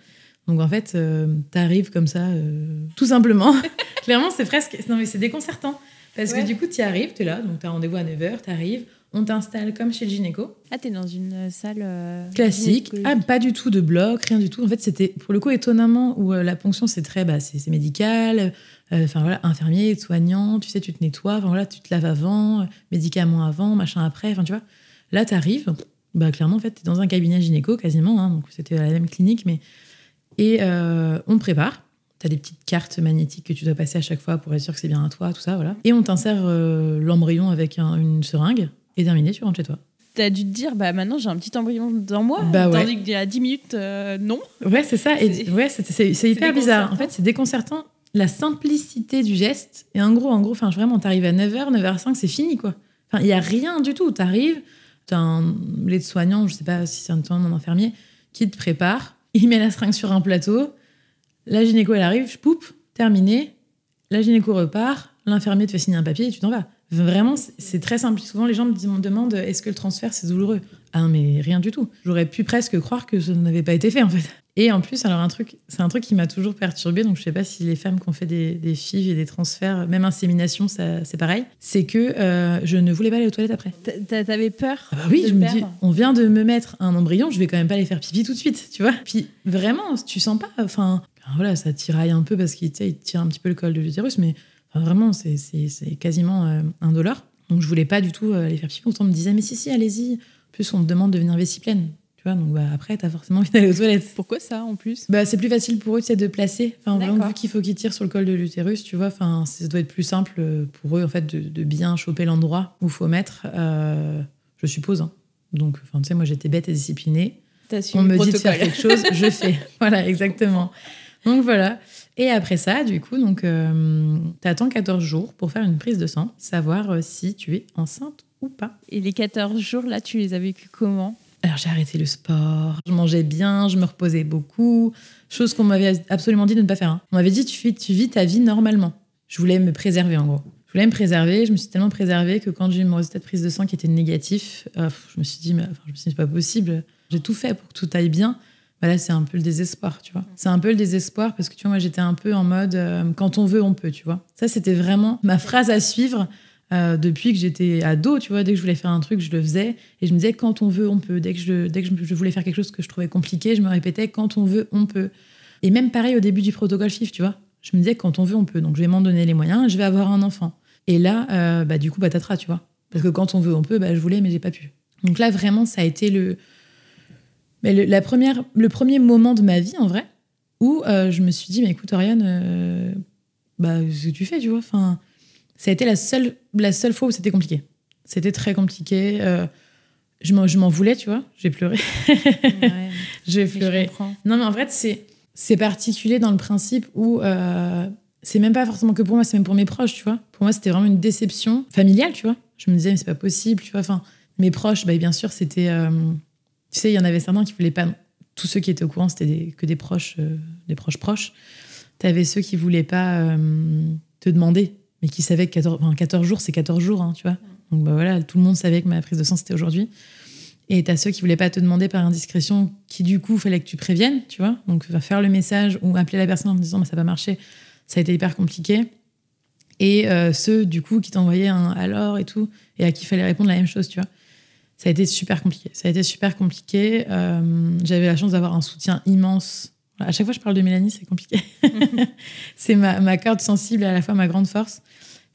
B: Donc en fait, euh, t'arrives comme ça, euh, tout simplement. [laughs] Clairement, c'est presque. Non, mais c'est déconcertant. Parce
A: Ouais.
B: que du coup, tu arrives, tu es là, donc tu as rendez-vous à 9h, tu arrives, on t'installe comme chez le gynéco.
A: Ah, t'es dans une euh, salle euh,
B: Classique. Ah, pas du tout de bloc, rien du tout. En fait, c'était pour le coup étonnamment où la ponction, c'est très. Bah, c'est médical. Enfin voilà, infirmier, soignant, tu sais, tu te nettoies, enfin voilà, tu te laves avant, médicaments avant, machin après, enfin tu vois. Là, tu arrives, bah clairement, en fait, tu es dans un cabinet gynéco quasiment, hein, donc c'était la même clinique, mais. Et euh, on te prépare. Tu as des petites cartes magnétiques que tu dois passer à chaque fois pour être sûr que c'est bien à toi, tout ça, voilà. Et on t'insère euh, l'embryon avec un- une seringue, et terminé, tu rentres chez toi.
A: T'as dû te dire, bah maintenant j'ai un petit embryon dans moi.
B: Bah ouais.
A: Tandis qu'il y a 10 minutes, euh, non.
B: Ouais, c'est ça. Et
A: C'est-
B: ouais, c'est, hyper bizarre. En fait, c'est déconcertant. La simplicité du geste. Et en gros, en gros, enfin, vraiment, t'arrives à 9h, 9h05, c'est fini, quoi. Enfin, il y a rien du tout. T'arrives, t'as un l'aide-soignant, je sais pas si c'est un un infirmier, qui te prépare. Il met la seringue sur un plateau. La gynéco, elle arrive, je poupe, terminé. La gynéco repart. L'infirmier te fait signer un papier et tu t'en vas. Vraiment, c'est- très simple. Souvent, les gens me demandent est-ce que le transfert, c'est douloureux? Ah, mais rien du tout. J'aurais pu presque croire que ça n'avait pas été fait, en fait. Et en plus, alors un truc, c'est un truc qui m'a toujours perturbée, donc je sais pas si les femmes qui ont fait des, des FIV et des transferts, même insémination, ça, c'est pareil, c'est que euh, je ne voulais pas aller aux toilettes après.
A: T'a- t'a- T'avais peur
B: Ah bah oui, je me dis, on vient de me mettre un embryon, je vais quand même pas aller faire pipi tout de suite, tu vois. Puis vraiment, tu sens pas, enfin, voilà, ça tiraille un peu parce qu'il tire un petit peu le col de l'utérus, mais enfin, vraiment, c'est, c'est, c'est quasiment euh, indolore. Donc je voulais pas du tout euh, aller faire pipi. On me disait, mais si, si, allez-y. En plus, on te demande de venir vessie pleine, vois. Donc bah, après, t'as forcément envie d'aller aux toilettes.
A: Pourquoi ça en plus?
B: Bah, c'est plus facile pour eux sais, de placer. Enfin, vraiment, vu qu'il faut qu'ils tirent sur le col de l'utérus, tu vois, enfin, ça doit être plus simple euh, pour eux en fait de, de bien choper l'endroit où faut mettre, euh, je suppose. hein. Donc, enfin, tu sais, moi j'étais bête et disciplinée. On me dit de faire quelque chose, [laughs] je fais. Voilà, exactement. Donc voilà. Et après ça, du coup, donc, euh, tu attends 14 jours pour faire une prise de sang, savoir si tu es enceinte ou pas.
A: Et les 14 jours, là, tu les as vécus comment?
B: Alors j'ai arrêté le sport, je mangeais bien, je me reposais beaucoup, chose qu'on m'avait absolument dit de ne pas faire. hein. On m'avait dit tu vis, tu vis ta vie normalement. Je voulais me préserver en gros. Je voulais me préserver, je me suis tellement préservée que quand j'ai eu mon résultat de prise de sang qui était négatif, euh, je me suis dit mais c'est pas possible. J'ai tout fait pour que tout aille bien. Bah là c'est un peu le désespoir, tu vois. C'est un peu le désespoir parce que tu vois moi j'étais un peu en mode euh, quand on veut on peut, tu vois. Ça c'était vraiment ma phrase à suivre. Euh, depuis que j'étais ado, tu vois, dès que je voulais faire un truc, je le faisais. Et je me disais, quand on veut, on peut. Dès que je, dès que je, voulais faire quelque chose que je trouvais compliqué, je me répétais, quand on veut, on peut. Et même pareil au début du protocole FIF, tu vois. Je me disais, quand on veut, on peut. Donc je vais m'en donner les moyens, je vais avoir un enfant. Et là, euh, bah, du coup, patatras, tu vois. Parce que quand on veut, on peut, bah, je voulais, mais j'ai pas pu. Donc là, vraiment, ça a été le, mais le, la première, le premier moment de ma vie, en vrai, où euh, je me suis dit, mais écoute, Oriane, bah, ce que tu fais, tu vois. Enfin, ça a été la seule, la seule fois où c'était compliqué. C'était très compliqué. euh, je m'en voulais, tu vois. J'ai pleuré.
A: Ouais, [laughs]
B: J'ai
A: je
B: pleuré. Non, mais en fait, c'est particulier dans le principe où euh, c'est même pas forcément que pour moi, c'est même pour mes proches, tu vois. Pour moi, c'était vraiment une déception familiale, tu vois. Je me disais, mais c'est pas possible, tu vois. Enfin, mes proches, bah, bien sûr, c'était. euh, tu sais, il y en avait certains qui voulaient pas. Tous ceux qui étaient au courant, c'était que des proches, euh, des proches proches. T'avais ceux qui voulaient pas te demander, mais qui savaient que 14, enfin, 14 jours, c'est 14 jours, hein, tu vois. Donc bah voilà, tout le monde savait que ma prise de sang, c'était aujourd'hui. Et t'as ceux qui voulaient pas te demander par indiscrétion, qui du coup, fallait que tu préviennes, tu vois. Donc, faire le message ou appeler la personne en disant, bah, ça va marcher. Ça a été hyper compliqué. Et euh, ceux, du coup, qui t'envoyaient un alors et tout, et à qui fallait répondre la même chose, tu vois. Ça a été super compliqué. Ça a été super compliqué. Euh, J'avais la chance d'avoir un soutien immense. À chaque fois que je parle de Mélanie, c'est compliqué. [laughs] c'est ma, ma corde sensible et à la fois ma grande force.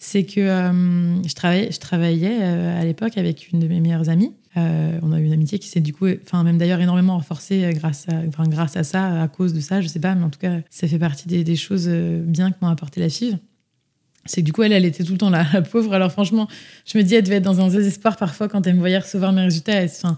B: C'est que euh, je travaillais, euh, à l'époque avec une de mes meilleures amies. Euh, on a eu une amitié qui s'est du coup, enfin même d'ailleurs énormément renforcée grâce à, grâce à ça, à cause de ça, je sais pas, mais en tout cas, ça fait partie des, choses bien que m'a apporté la FIV. C'est que du coup, elle, elle était tout le temps là, [laughs] la pauvre. Alors franchement, je me dis, elle devait être dans un désespoir parfois quand elle me voyait recevoir mes résultats. Enfin,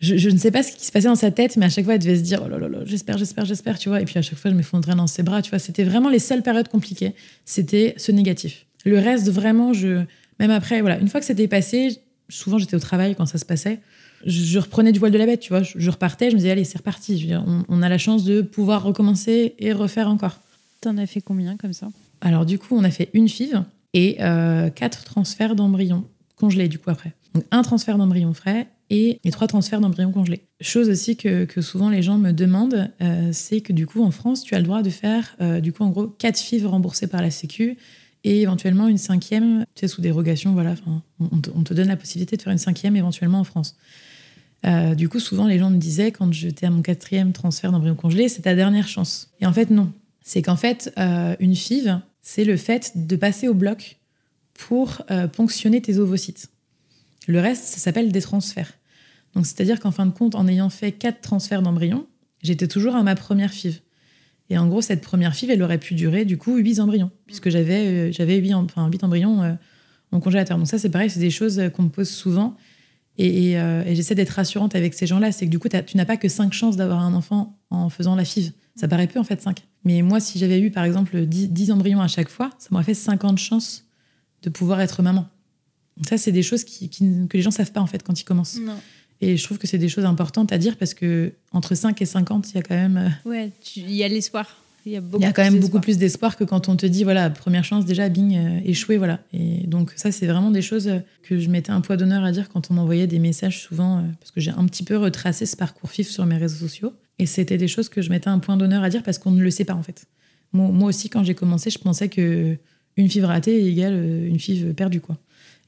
B: je, je ne sais pas ce qui se passait dans sa tête, mais à chaque fois, elle devait se dire, oh là là là, j'espère, j'espère, j'espère, tu vois. Et puis à chaque fois, je m'effondrais dans ses bras, tu vois. C'était vraiment les seules périodes compliquées. C'était ce négatif. Le reste, vraiment, je, même après, voilà, une fois que c'était passé, souvent j'étais au travail quand ça se passait, je, reprenais du voile de la bête, tu vois. Je, repartais, je me disais, allez, c'est reparti. Je veux dire, on, on a la chance de pouvoir recommencer et refaire encore.
A: T'en as fait combien comme ça?
B: Alors du coup, on a fait une FIV et euh, quatre transferts d'embryons congelés du coup après. Donc un transfert d'embryons frais et, et trois transferts d'embryons congelés. Chose aussi que, que souvent les gens me demandent, euh, c'est que du coup en France, tu as le droit de faire euh, du coup en gros quatre FIV remboursées par la Sécu et éventuellement une cinquième, tu sais, sous dérogation, voilà, on, te, on te donne la possibilité de faire une cinquième éventuellement en France. Euh, du coup, souvent les gens me disaient quand j'étais à mon quatrième transfert d'embryon congelé, c'est ta dernière chance. Et en fait, non. C'est qu'en fait, euh, une FIV, c'est le fait de passer au bloc pour euh, ponctionner tes ovocytes. Le reste, ça s'appelle des transferts. Donc, c'est-à-dire qu'en fin de compte, en ayant fait quatre transferts d'embryons, j'étais toujours à ma première FIV. Et en gros, cette première FIV, elle aurait pu durer du coup huit embryons, puisque j'avais euh, j'avais huit, em- enfin, huit embryons euh, en congélateur. Donc ça, c'est pareil, c'est des choses euh, qu'on me pose souvent. Et, et, et j'essaie d'être rassurante avec ces gens-là. C'est que du coup, tu n'as pas que cinq chances d'avoir un enfant en faisant la FIV. Ça paraît peu, en fait, 5. Mais moi, si j'avais eu, par exemple, 10, 10 embryons à chaque fois, ça m'aurait fait 50 chances de pouvoir être maman. Donc ça, c'est des choses qui, qui- que les gens savent pas, en fait, quand ils commencent.
A: Non.
B: Et je trouve que c'est des choses importantes à dire parce que entre 5 et 50, il y a quand même, euh,
A: Ouais, il y a l'espoir. Il y a, beaucoup
B: il y a quand même
A: plus
B: beaucoup
A: d'espoir.
B: plus d'espoir que quand on te dit, voilà, première chance, déjà, bing, euh, échoué, voilà. Et donc, ça, c'est vraiment des choses que je mettais un poids d'honneur à dire quand on m'envoyait des messages souvent, euh, parce que j'ai un petit peu retracé ce parcours FIF sur mes réseaux sociaux. Et c'était des choses que je mettais un point d'honneur à dire parce qu'on ne le sait pas, en fait. Moi, moi aussi, quand j'ai commencé, je pensais que une FIV ratée égale une FIV perdue, quoi.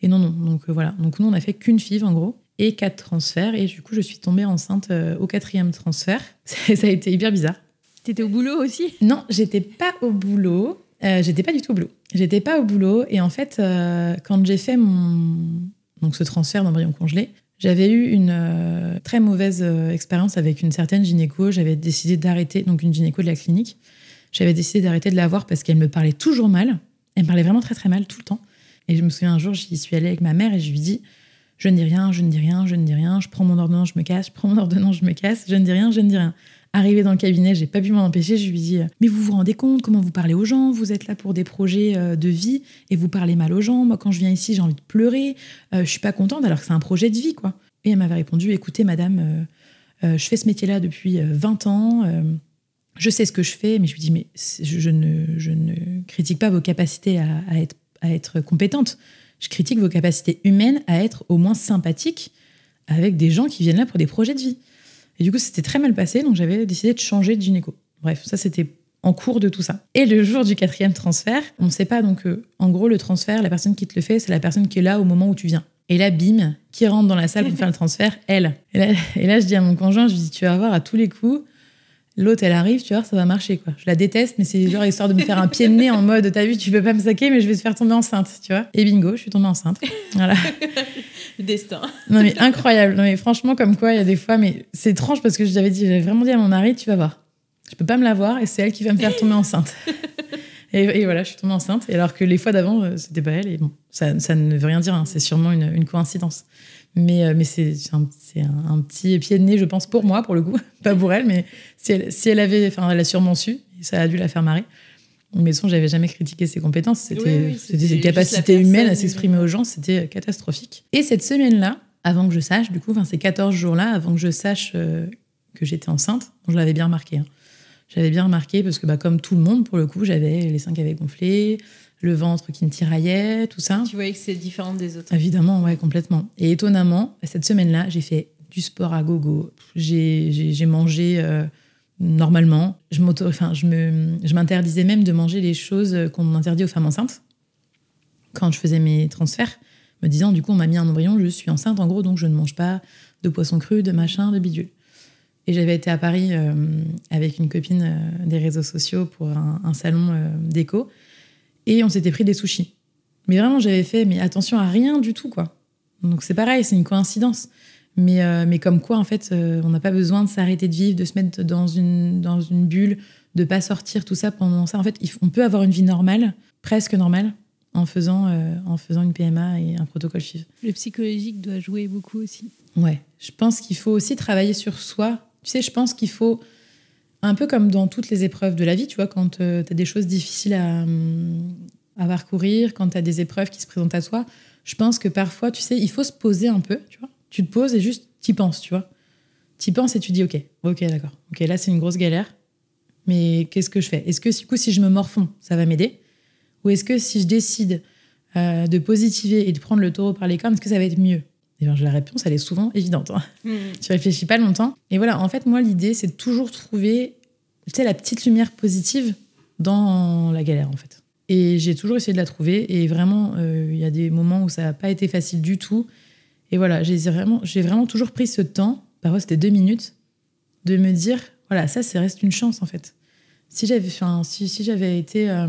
B: Et non, non. Donc, euh, voilà. Donc, nous, on a fait qu'une FIV, en gros, et quatre transferts. Et du coup, je suis tombée enceinte euh, au quatrième transfert. [laughs] ça a été hyper bizarre.
A: T'étais au boulot aussi?
B: Non, j'étais pas au boulot. Euh, j'étais pas du tout au boulot. J'étais pas au boulot. Et en fait, euh, quand j'ai fait mon donc ce transfert d'embryon congelé, j'avais eu une euh, très mauvaise expérience avec une certaine gynéco. J'avais décidé d'arrêter, donc une gynéco de la clinique. J'avais décidé d'arrêter de la voir parce qu'elle me parlait toujours mal. Elle me parlait vraiment très très mal tout le temps. Et je me souviens un jour, j'y suis allée avec ma mère et je lui dis Je ne dis rien, je ne dis rien, je ne dis rien. Je prends mon ordonnance, je me casse. Je prends mon ordonnance, je me casse. Je ne dis rien, je ne dis rien. Arrivé dans le cabinet, j'ai pas pu m'en empêcher. Je lui dis Mais vous vous rendez compte comment vous parlez aux gens Vous êtes là pour des projets euh, de vie et vous parlez mal aux gens. Moi, quand je viens ici, j'ai envie de pleurer. Euh, je suis pas contente alors que c'est un projet de vie, quoi. Et elle m'avait répondu Écoutez, madame, euh, je fais ce métier-là depuis 20 ans. je sais ce que je fais, mais je lui dis Mais je, ne, critique pas vos capacités à être compétente. Je critique vos capacités humaines à être au moins sympathique avec des gens qui viennent là pour des projets de vie. Et du coup, c'était très mal passé, donc j'avais décidé de changer de gynéco. Bref, ça c'était en cours de tout ça. Et le jour du quatrième transfert, on ne sait pas, donc euh, en gros, le transfert, la personne qui te le fait, c'est la personne qui est là au moment où tu viens. Et là, bim, qui rentre dans la salle pour faire le transfert Elle. Et là, je dis à mon conjoint, je lui dis, tu vas voir à tous les coups, l'autre, elle arrive, tu vois, ça va marcher, quoi. Je la déteste, mais c'est genre histoire de me faire un pied de nez en mode, t'as vu, tu peux pas me saquer, mais je vais te faire tomber enceinte, tu vois. Et bingo, je suis tombée enceinte. Voilà. [laughs]
A: Destin.
B: Non, mais incroyable. Non, mais franchement, comme quoi, il y a des fois, mais c'est étrange parce que j'avais dit, j'avais vraiment dit à mon mari, tu vas voir. Je peux pas me la voir et c'est elle qui va me faire tomber enceinte. [laughs] et, voilà, je suis tombée enceinte. Et alors que les fois d'avant, euh, c'était pas elle. Et bon, ça, ça ne veut rien dire, hein. c'est sûrement une, une, coïncidence. Mais, euh, mais c'est un, un, un, petit pied de nez, je pense, pour moi, pour le coup, [laughs] pas pour elle. Mais si elle, si elle avait, enfin, elle a sûrement su, ça a dû la faire marrer. Mais son, j'avais jamais critiqué ses compétences. C'était ses capacités humaines à s'exprimer aux gens, c'était catastrophique. Et cette semaine-là, avant que je sache, du coup, enfin, ces 14 jours-là, avant que je sache euh, que j'étais enceinte, je l'avais bien remarqué. Hein. J'avais bien remarqué parce que, bah, comme tout le monde, pour le coup, j'avais les seins qui avaient gonflé, le ventre qui me tiraillait, tout ça.
A: Tu voyais que c'est différent des autres.
B: Évidemment, ouais, complètement. Et étonnamment, cette semaine-là, j'ai fait du sport à gogo. J'ai mangé. Euh, normalement. Je enfin, je me, je m'interdisais même de manger les choses qu'on interdit aux femmes enceintes quand je faisais mes transferts, me disant du coup on m'a mis un embryon, je suis enceinte en gros, donc je ne mange pas de poisson cru, de machin, de bidule. Et j'avais été à Paris euh, avec une copine euh, des réseaux sociaux pour un, salon déco et on s'était pris des sushis. Mais vraiment j'avais fait mais attention à rien du tout quoi. Donc c'est pareil, c'est une coïncidence. Mais, euh, mais comme quoi, en fait, euh, on n'a pas besoin de s'arrêter de vivre, de se mettre dans une, dans une bulle, de pas sortir, tout ça pendant ça. En fait, on peut avoir une vie normale, presque normale, en faisant, euh, en faisant une PMA et un protocole FIV.
A: Le psychologique doit jouer beaucoup aussi.
B: Ouais, je pense qu'il faut aussi travailler sur soi. Tu sais, je pense qu'il faut, un peu comme dans toutes les épreuves de la vie, tu vois, quand tu as des choses difficiles à, à parcourir, quand tu as des épreuves qui se présentent à toi, je pense que parfois, tu sais, il faut se poser un peu, tu vois tu te poses et juste t'y penses, tu vois. T'y penses et tu dis, ok, ok, d'accord. Ok, là, c'est une grosse galère. Mais qu'est-ce que je fais? Est-ce que, du coup, si je me morfonds, ça va m'aider? Ou est-ce que si je décide euh, de positiver et de prendre le taureau par les cornes, est-ce que ça va être mieux? Et bien, la réponse, elle est souvent évidente. Hein. Mmh. Tu réfléchis pas longtemps. Et voilà, en fait, moi, l'idée, c'est de toujours trouver, tu sais, la petite lumière positive dans la galère, en fait. Et j'ai toujours essayé de la trouver. Et vraiment, euh, il y a des moments où ça n'a pas été facile du tout. Et voilà, j'ai vraiment, j'ai vraiment toujours pris ce temps, parfois c'était deux minutes, de me dire, voilà, ça, ça reste une chance en fait. Si j'avais, si, si j'avais été euh,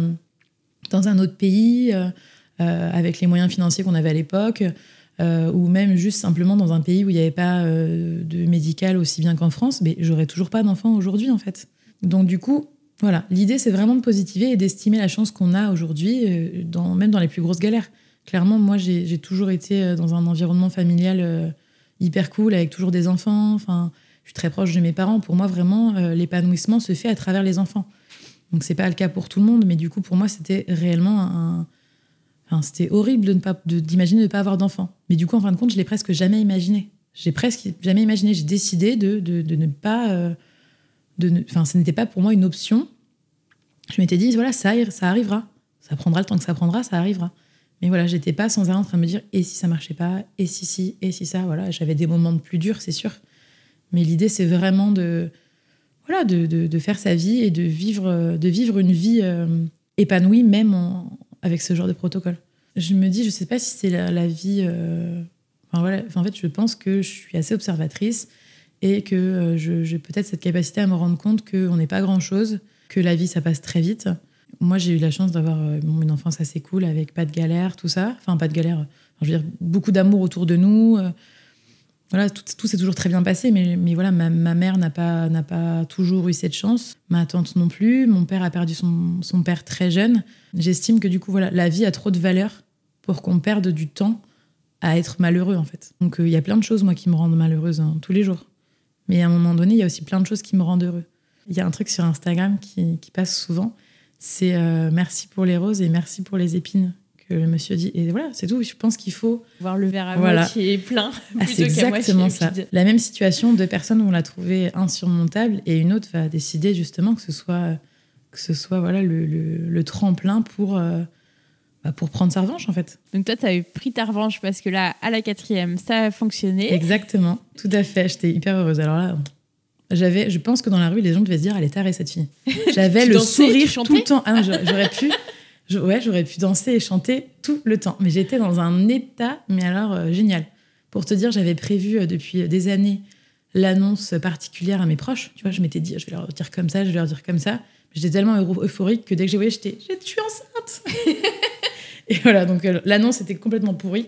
B: dans un autre pays, euh, avec les moyens financiers qu'on avait à l'époque, ou même juste simplement dans un pays où il n'y avait pas de médical aussi bien qu'en France, mais j'aurais toujours pas d'enfant aujourd'hui en fait. Donc du coup, voilà, l'idée c'est vraiment de positiver et d'estimer la chance qu'on a aujourd'hui, dans, même dans les plus grosses galères clairement, moi, j'ai toujours été euh, dans un environnement familial euh, hyper cool, avec toujours des enfants. Enfin, je suis très proche de mes parents. Pour moi, vraiment, euh, l'épanouissement se fait à travers les enfants. Donc, c'est pas le cas pour tout le monde, mais du coup, pour moi, c'était réellement un. C'était horrible de ne pas d'imaginer de ne pas avoir d'enfants. Mais du coup, en fin de compte, je l'ai presque jamais imaginé. J'ai presque jamais imaginé. J'ai décidé de, de, ne pas. enfin, ce n'était pas pour moi une option. Je m'étais dit, voilà, ça, ça arrivera. Ça prendra le temps que ça prendra, ça arrivera. Mais voilà, j'étais pas sans arrêt en train de me dire et si ça marchait pas, et si si, et si ça. Voilà, j'avais des moments de plus durs, c'est sûr. Mais l'idée, c'est vraiment de, voilà, de, de, faire sa vie et de vivre, de vivre une vie euh, épanouie, même avec ce genre de protocole. Je me dis, je sais pas si c'est la, vie. Euh, enfin, voilà, en fait, je pense que je suis assez observatrice et que euh, j'ai peut-être cette capacité à me rendre compte qu'on n'est pas grand-chose, que la vie, ça passe très vite moi, j'ai eu la chance d'avoir euh, une enfance assez cool avec pas de galère, tout ça. Enfin, pas de galère. je veux dire, beaucoup d'amour autour de nous. Voilà, tout, tout s'est toujours très bien passé, mais, mais voilà, ma, ma mère n'a pas, n'a pas toujours eu cette chance. Ma tante non plus. Mon père a perdu son, son père très jeune. J'estime que du coup, voilà, la vie a trop de valeur pour qu'on perde du temps à être malheureux en fait. Donc euh, il y a plein de choses moi qui me rendent malheureuse hein, tous les jours. Mais à un moment donné, il y a aussi plein de choses qui me rendent heureux. Il y a un truc sur Instagram qui, qui passe souvent, c'est euh, merci pour les roses et merci pour les épines que le monsieur dit. Et voilà, c'est tout. Je pense qu'il faut
A: Voir le verre à
B: Voilà.
A: moitié plein [laughs]
B: Ah, c'est
A: moitié
B: exactement ça.
A: vide.
B: La même situation, deux personnes vont la trouver insurmontable et une autre va décider justement que ce soit, que ce soit voilà, le, le- le tremplin pour, euh, bah, pour prendre sa revanche en fait.
A: Donc toi, tu avais pris ta revanche parce que là, à la quatrième, ça a fonctionné.
B: Exactement, tout à fait. J'étais hyper heureuse. Alors là, j'avais, je pense que dans la rue, les gens devaient se dire, elle est tarée cette fille. [laughs] J'avais le
A: dansais,
B: sourire tout le temps. Ah j'aurais pu, je- ouais, j'aurais pu danser et chanter tout le temps. Mais j'étais dans un état, mais alors euh, génial. Pour te dire, j'avais prévu euh, depuis des années l'annonce particulière à mes proches. Tu vois, je m'étais dit, je vais leur dire comme ça, je vais leur dire comme ça. J'étais tellement euphorique que dès que j'ai voyé, j'étais, je suis enceinte. [laughs] et voilà, donc euh, l'annonce était complètement pourrie.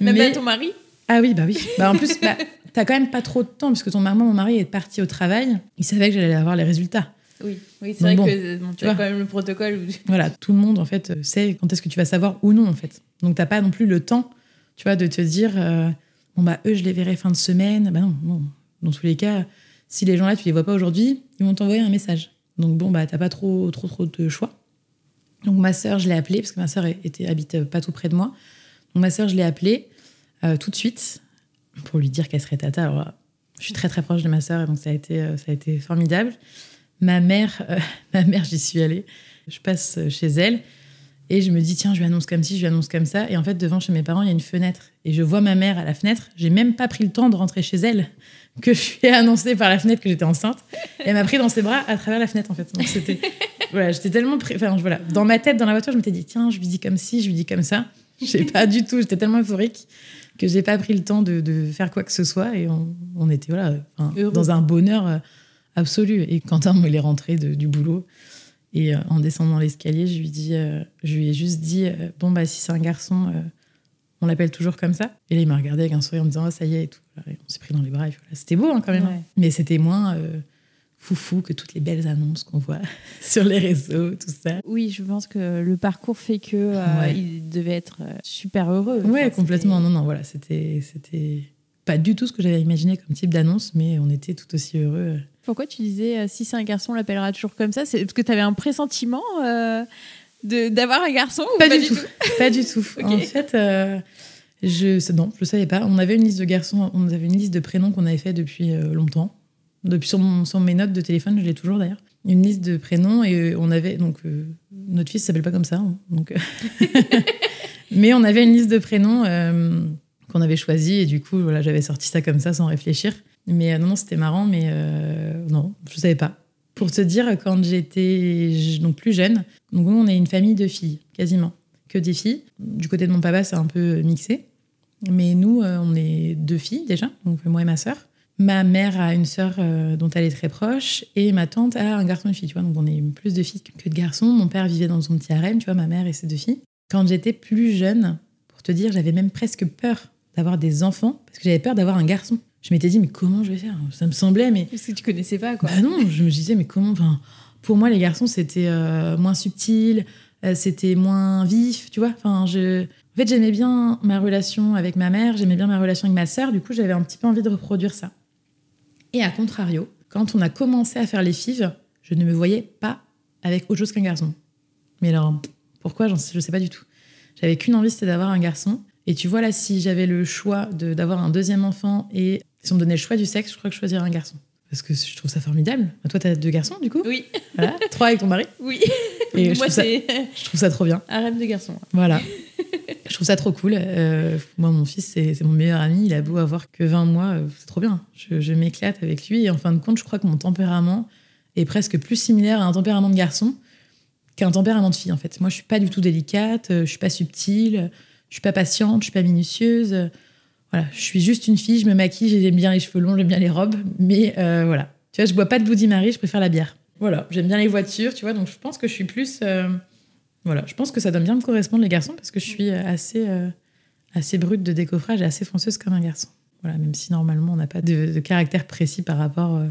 A: Même
B: Mais-
A: à ton mari?
B: Ah oui, bah oui. Bah en plus, bah, t'as quand même pas trop de temps, puisque ton maman, mon mari est parti au travail. Il savait que j'allais avoir les résultats.
A: Oui, oui c'est vrai
B: bon,
A: que bon, tu as
B: vois.
A: quand même le protocole. où-
B: Voilà, tout le monde, en fait, euh, sait quand est-ce que tu vas savoir ou non, en fait. Donc t'as pas non plus le temps, tu vois, de te dire, euh, bon, bah eux, je les verrai fin de semaine. Bah non, non. Dans tous les cas, si les gens-là, tu les vois pas aujourd'hui, ils vont t'envoyer un message. Donc bon, bah t'as pas trop, trop, trop de choix. Donc ma sœur, je l'ai appelée, parce que ma sœur était, habite euh, pas tout près de moi. Donc ma sœur, je l'ai appelée euh, tout de suite pour lui dire qu'elle serait tata. Alors là, je suis très très proche de ma sœur, et donc ça a été, euh, ça a été formidable. Ma mère, euh, [laughs] ma mère, j'y suis allée. Je passe euh, chez elle et je me dis tiens, je lui annonce comme ci, je lui annonce comme ça. Et en fait, devant chez mes parents, il y a une fenêtre et je vois ma mère à la fenêtre. J'ai même pas pris le temps de rentrer chez elle [laughs] que je lui ai annoncé par la fenêtre que j'étais enceinte. Et elle m'a pris dans ses bras à travers la fenêtre en fait. Donc c'était [laughs] voilà, j'étais tellement pré- enfin voilà, dans ma tête, dans la voiture, je m'étais dit tiens, je lui dis comme ci, je lui dis comme ça. Je sais pas du tout. J'étais tellement euphorique que j'ai pas pris le temps de, de faire quoi que ce soit et on, on était voilà dans un bonheur euh, absolu. Et Quentin, moi, il est rentré de- du boulot et euh, en descendant l'escalier, je lui dis, euh, je lui ai juste dit euh, bon bah si c'est un garçon, on l'appelle toujours comme ça. Et là, il m'a regardé avec un sourire en me disant oh, ça y est et tout. Et on s'est pris dans les bras. Et voilà. C'était beau hein, quand même, hein.
A: Ouais.
B: mais c'était moins foufou que toutes les belles annonces qu'on voit [laughs] sur les réseaux, tout ça.
A: Oui, je pense que le parcours fait que
B: Ouais.
A: il devait être super heureux.
B: Ouais,
A: Enfin,
B: complètement. Non, non, voilà, c'était, c'était pas du tout ce que j'avais imaginé comme type d'annonce, mais on était tout aussi heureux.
A: Pourquoi tu disais euh, si c'est un garçon, on l'appellera toujours comme ça? C'est parce que tu avais un pressentiment euh, d'avoir un garçon ou
B: Pas, du, tout. [laughs] Pas du tout. En fait, euh, je, non, je savais pas. On avait une liste de garçons, on avait une liste de prénoms qu'on avait fait depuis euh, longtemps. Depuis sur, mon- sur mes notes de téléphone, je l'ai toujours d'ailleurs. Une liste de prénoms et on avait donc notre fils s'appelle pas comme ça, hein, donc. [laughs] Mais on avait une liste de prénoms qu'on avait choisi et du coup voilà, j'avais sorti ça comme ça sans réfléchir. Mais euh, non, non, c'était marrant, mais euh, non, je savais pas. Pour te dire, quand j'étais plus jeune, nous, on est une famille de filles, quasiment. Que des filles. Du côté de mon papa, c'est un peu mixé. Mais nous, euh, on est deux filles déjà, donc moi et ma sœur. Ma mère a une sœur dont elle est très proche et ma tante a un garçon et une fille, tu vois. Donc on est plus de filles que de garçons. Mon père vivait dans son petit harem, tu vois, ma mère et ses deux filles. Quand j'étais plus jeune, pour te dire, j'avais même presque peur d'avoir des enfants parce que j'avais peur d'avoir un garçon. Je m'étais dit, mais comment je vais faire? Ça me semblait, mais
A: Parce que tu connaissais pas, quoi.
B: bah non, je me disais, mais comment? Enfin, Pour moi, les garçons, c'était euh, moins subtil, euh, c'était moins vif, tu vois? Enfin, je... En fait, j'aimais bien ma relation avec ma mère, j'aimais bien ma relation avec ma sœur, du coup, j'avais un petit peu envie de reproduire ça. Et à contrario, quand on a commencé à faire les fives, je ne me voyais pas avec autre chose qu'un garçon. Mais alors, pourquoi? Je sais pas du tout. J'avais qu'une envie, c'était d'avoir un garçon. Et tu vois, là, si j'avais le choix de- d'avoir un deuxième enfant et si on me donnait le choix du sexe, je crois que je choisirais un garçon. Parce que je trouve ça formidable. Toi, t'as deux garçons, du coup
A: Oui,
B: Voilà. Trois avec ton mari.
A: oui.
B: Et je
A: Moi,
B: trouve, ça,
A: c'est
B: je trouve ça trop bien.
A: un rêve de garçon.
B: Voilà. [laughs] je trouve ça trop cool. Euh, moi, mon fils, c'est c'est mon meilleur ami. Il a beau avoir que 20 mois. euh, C'est trop bien. Je, je m'éclate avec lui. Et en fin de compte, je crois que mon tempérament est presque plus similaire à un tempérament de garçon qu'un tempérament de fille, en fait. Moi, je suis pas du tout délicate. euh, Je suis pas subtile. Je suis pas patiente. Je suis pas minutieuse. Voilà. Je suis juste une fille. Je me maquille. J'aime bien les cheveux longs. J'aime bien les robes. Mais euh, voilà. Tu vois, je bois pas de Bloody. Je préfère la bière. Voilà. J'aime bien les voitures. Tu vois. Donc, je pense que je suis plus. euh, voilà, je pense que ça doit bien me correspondre les garçons parce que je suis euh, assez, assez brute de décoffrage et assez fonceuse comme un garçon. Voilà, même si normalement on n'a pas de, caractère précis par rapport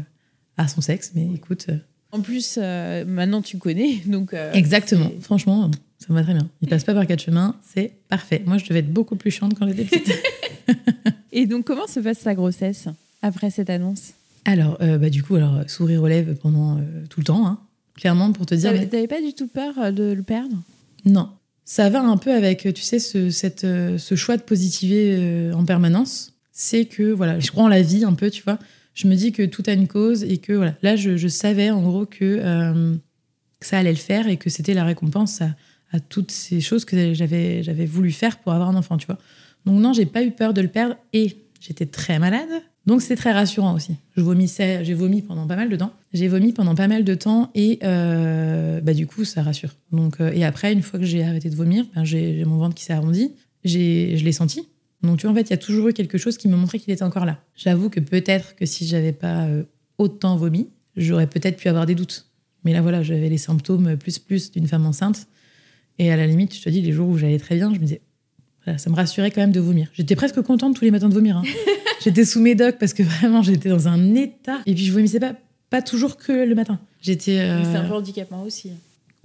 B: à son sexe, mais écoute,
A: En plus, euh, maintenant tu connais, [laughs] donc. euh,
B: Exactement. Franchement, ça me va très bien. Il passe pas par quatre chemins, c'est parfait. Moi, je devais être beaucoup plus chiante quand j'étais petite. [laughs] [laughs]
A: Et donc, comment se passe ta grossesse après cette annonce?
B: Alors, euh, bah, du coup, alors, sourire aux lèvres pendant tout le temps, hein. clairement, pour te dire.
A: T'avais
B: mais-
A: pas du tout peur de le perdre?
B: Non. Ça va un peu avec, tu sais, ce, cette, ce choix de positiver en permanence. C'est que, voilà, je crois en la vie un peu, tu vois. Je me dis que tout a une cause et que, voilà, là, je, savais en gros que, euh, que ça allait le faire et que c'était la récompense à, toutes ces choses que j'avais, voulu faire pour avoir un enfant, tu vois. Donc, non, j'ai pas eu peur de le perdre et j'étais très malade. Donc, c'est très rassurant aussi. Je vomissais, j'ai vomi pendant pas mal de temps. J'ai vomi pendant pas mal de temps et euh, bah, du coup, ça rassure. Donc, euh, et après, une fois que j'ai arrêté de vomir, ben, j'ai j'ai mon ventre qui s'est arrondi. J'ai- Je l'ai senti. Donc, tu vois, en fait, il y a toujours eu quelque chose qui me montrait qu'il était encore là. J'avoue que peut-être que si j'avais pas euh, autant vomi, j'aurais peut-être pu avoir des doutes. Mais là, voilà, j'avais les symptômes plus plus d'une femme enceinte. Et à la limite, je te dis, les jours où j'allais très bien, je me disais, voilà, ça me rassurait quand même de vomir. J'étais presque contente tous les matins de vomir. hein. [laughs] j'étais sous médoc parce que vraiment, j'étais dans un état. Et puis, je vomissais pas, pas toujours que le matin. J'étais. euh,
A: C'est un peu handicapant aussi.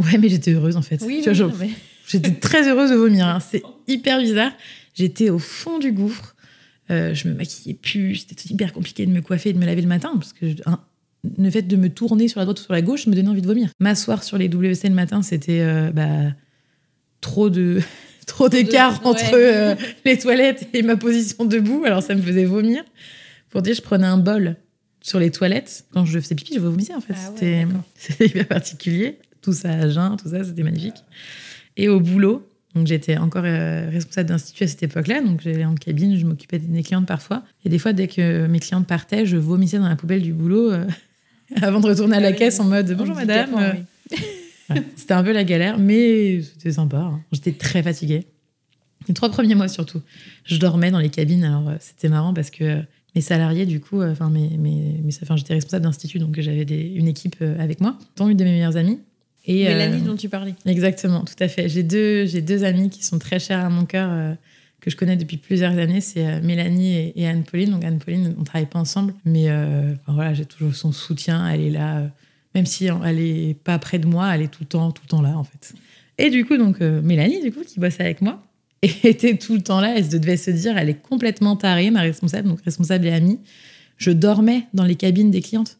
B: Ouais, mais j'étais heureuse en fait.
A: Oui, oui, mais-
B: J'étais très heureuse de vomir. hein. C'est hyper bizarre. J'étais au fond du gouffre. Euh, je me maquillais plus. C'était hyper compliqué de me coiffer et de me laver le matin parce que le fait de me tourner sur la droite ou sur la gauche me donnait envie de vomir. M'asseoir sur les WC le matin, c'était euh, bah, trop de [laughs] trop d'écart entre euh, les toilettes et ma position debout. Alors ça me faisait vomir. Pour dire, je prenais un bol sur les toilettes. Quand je faisais pipi, je vomissais en fait.
A: Ah ouais,
B: c'était [laughs] hyper particulier. Tout ça à jeun, tout ça, c'était magnifique. Et au boulot, donc j'étais encore euh, responsable d'institut à cette époque-là, donc j'allais en cabine, je m'occupais de mes clientes parfois. Et des fois, dès que mes clientes partaient, je vomissais dans la poubelle du boulot euh, [laughs] avant de retourner à la
A: Ah oui,
B: caisse en mode bonjour madame.
A: handicapant, oui. [laughs]
B: ouais, c'était un peu la galère, mais c'était sympa. hein. J'étais très fatiguée. Les trois premiers mois surtout, je dormais dans les cabines. Alors euh, c'était marrant parce que euh, mes salariés, du coup, enfin mes, mes, mes- j'étais responsable d'institut, donc j'avais des- une équipe avec moi, dont une de mes meilleures amies. Et,
A: Mélanie
B: euh,
A: dont tu parlais.
B: Exactement, tout à fait. J'ai deux, j'ai deux amies qui sont très chères à mon cœur, euh, que je connais depuis plusieurs années. C'est euh, Mélanie et, Anne-Pauline. Donc Anne-Pauline, on travaille pas ensemble, mais euh, enfin, voilà, j'ai toujours son soutien. Elle est là, euh, même si elle est pas près de moi, elle est tout le temps, tout le temps là en fait. Et du coup, donc euh, Mélanie, du coup, qui bosse avec moi, [laughs] était tout le temps là. Elle devait se dire, elle est complètement tarée, ma responsable, donc responsable et amie. Je dormais dans les cabines des clientes.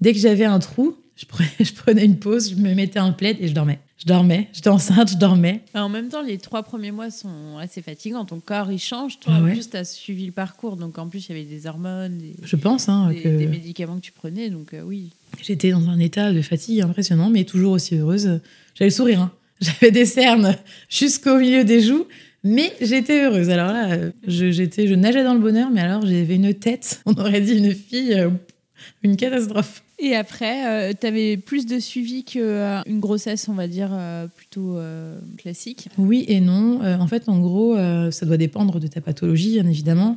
B: Dès que j'avais un trou, je prenais, [laughs] je prenais une pause, je me mettais un plaid et je dormais. Je dormais. J'étais enceinte, je dormais.
A: Enfin, en même temps, les trois premiers mois sont assez fatigants. Ton corps, il change. Toi,
B: Ah
A: en plus, tu as suivi le parcours. Donc, en plus, il y avait des hormones, des,
B: Je pense hein,
A: des-
B: que
A: des médicaments que tu prenais. Donc, euh, oui.
B: j'étais dans un état de fatigue impressionnant, mais toujours aussi heureuse. J'avais le sourire. hein. [laughs] J'avais des cernes jusqu'au milieu des joues, mais j'étais heureuse. Alors là, je, j'étais, je nageais dans le bonheur, mais alors j'avais une tête, [laughs] on aurait dit une fille, euh, une catastrophe.
A: Et après, tu avais plus de suivi qu'une grossesse, on va dire, euh, plutôt euh, classique.
B: Oui et non. Euh, en fait, en gros, euh, ça doit dépendre de ta pathologie, bien évidemment.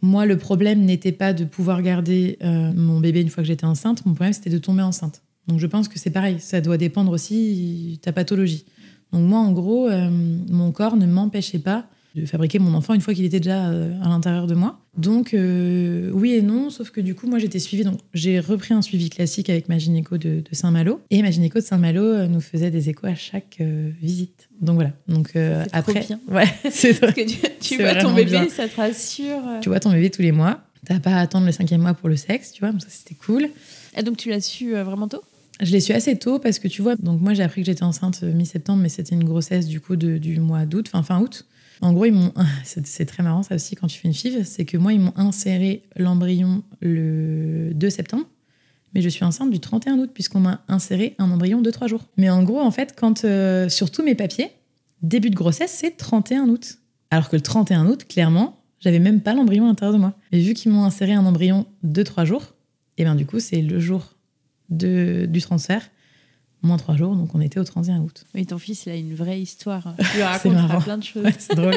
B: Moi, le problème n'était pas de pouvoir garder euh, mon bébé une fois que j'étais enceinte. Mon problème, c'était de tomber enceinte. Donc, je pense que c'est pareil. Ça doit dépendre aussi de ta pathologie. Donc, moi, en gros, euh, mon corps ne m'empêchait pas de fabriquer mon enfant une fois qu'il était déjà euh, à l'intérieur de moi. Donc, euh, oui et non, sauf que du coup, moi, j'étais suivie. Donc, j'ai repris un suivi classique avec ma gynéco de, de Saint-Malo. Et ma gynéco de Saint-Malo euh, nous faisait des échos à chaque euh, visite. Donc, voilà. Donc, euh,
A: C'est trop
B: après.
A: bien. [laughs]
B: Ouais, c'est vrai.
A: Parce que tu, vois ton bébé,
B: bien.
A: ça te rassure.
B: Tu vois ton bébé tous les mois. T'as pas à attendre le cinquième mois pour le sexe, tu vois. Donc, ça, c'était cool.
A: Et donc, tu l'as su vraiment tôt?
B: Je l'ai su assez tôt parce que tu vois, donc moi j'ai appris que j'étais enceinte mi-septembre, mais c'était une grossesse du coup de- du mois d'août, enfin fin août. En gros, ils m'ont. C'est c'est très marrant ça aussi quand tu fais une FIV, c'est que moi ils m'ont inséré l'embryon le 2 septembre, mais je suis enceinte du 31 août puisqu'on m'a inséré un embryon de 3 jours. Mais en gros, en fait, euh, sur tous mes papiers, début de grossesse c'est 31 août. Alors que le 31 août, clairement, j'avais même pas l'embryon à l'intérieur de moi. Et vu qu'ils m'ont inséré un embryon de 3 jours, et bien du coup, c'est le jour du transfert, moins 3 jours, donc on était au 31 août.
A: Oui, ton fils, il a une vraie histoire. [laughs] Racontes
B: marrant.
A: plein de choses.
B: Ouais, c'est drôle.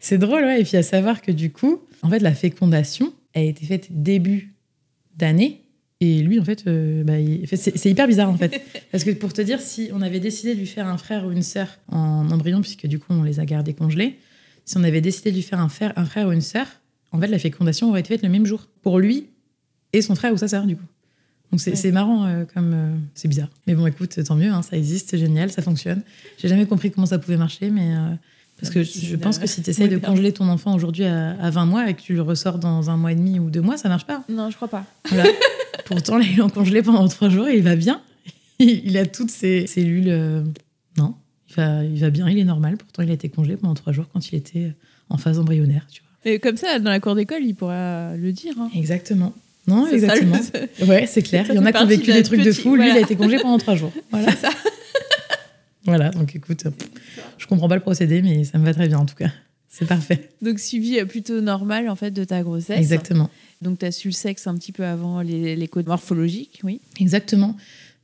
B: c'est drôle, ouais. Et puis à savoir que du coup, en fait, la fécondation a été faite début d'année. Et lui, en fait, euh, bah, il- c'est hyper bizarre, en fait. [laughs] Parce que pour te dire, si on avait décidé de lui faire un frère ou une sœur en embryon, puisque du coup, on les a gardés congelés, si on avait décidé de lui faire un frère, un frère ou une sœur, en fait, la fécondation aurait été faite le même jour. Pour lui et son frère ou sa sœur, du coup. Donc c'est
A: Ouais.
B: marrant, euh, comme euh, c'est bizarre. Mais bon, écoute, tant mieux, hein, ça existe, c'est génial, ça fonctionne. J'ai jamais compris comment ça pouvait marcher, mais euh, parce que je, je pense que si tu essayes de congeler ton enfant aujourd'hui à, à 20 mois et que tu le ressors dans un mois et demi ou deux mois, ça marche pas.
A: Non, je crois pas.
B: Voilà. [laughs] Pourtant, là, ils l'ont congelé pendant trois jours et il va bien. [laughs] Il a toutes ses cellules. Non, il va, il va bien, il est normal. Pourtant, il a été congelé pendant trois jours quand il était en phase embryonnaire, tu vois.
A: Et comme ça, dans la cour d'école, il pourra le dire. hein.
B: Exactement. Non,
A: C'est ça, le-
B: exactement. [laughs] Ouais, c'est clair. Il y en a qui ont vécu des trucs de fou. Lui, il a été congelé pendant trois jours. [laughs] Voilà.
A: Ça. [laughs]
B: voilà, donc écoute, je comprends pas le procédé, mais ça me va très bien en tout cas. C'est parfait.
A: Donc, suivi euh, plutôt normal, en fait, de ta grossesse.
B: Exactement.
A: Donc, tu as su le sexe un petit peu avant les, les codes morphologiques, oui.
B: Exactement.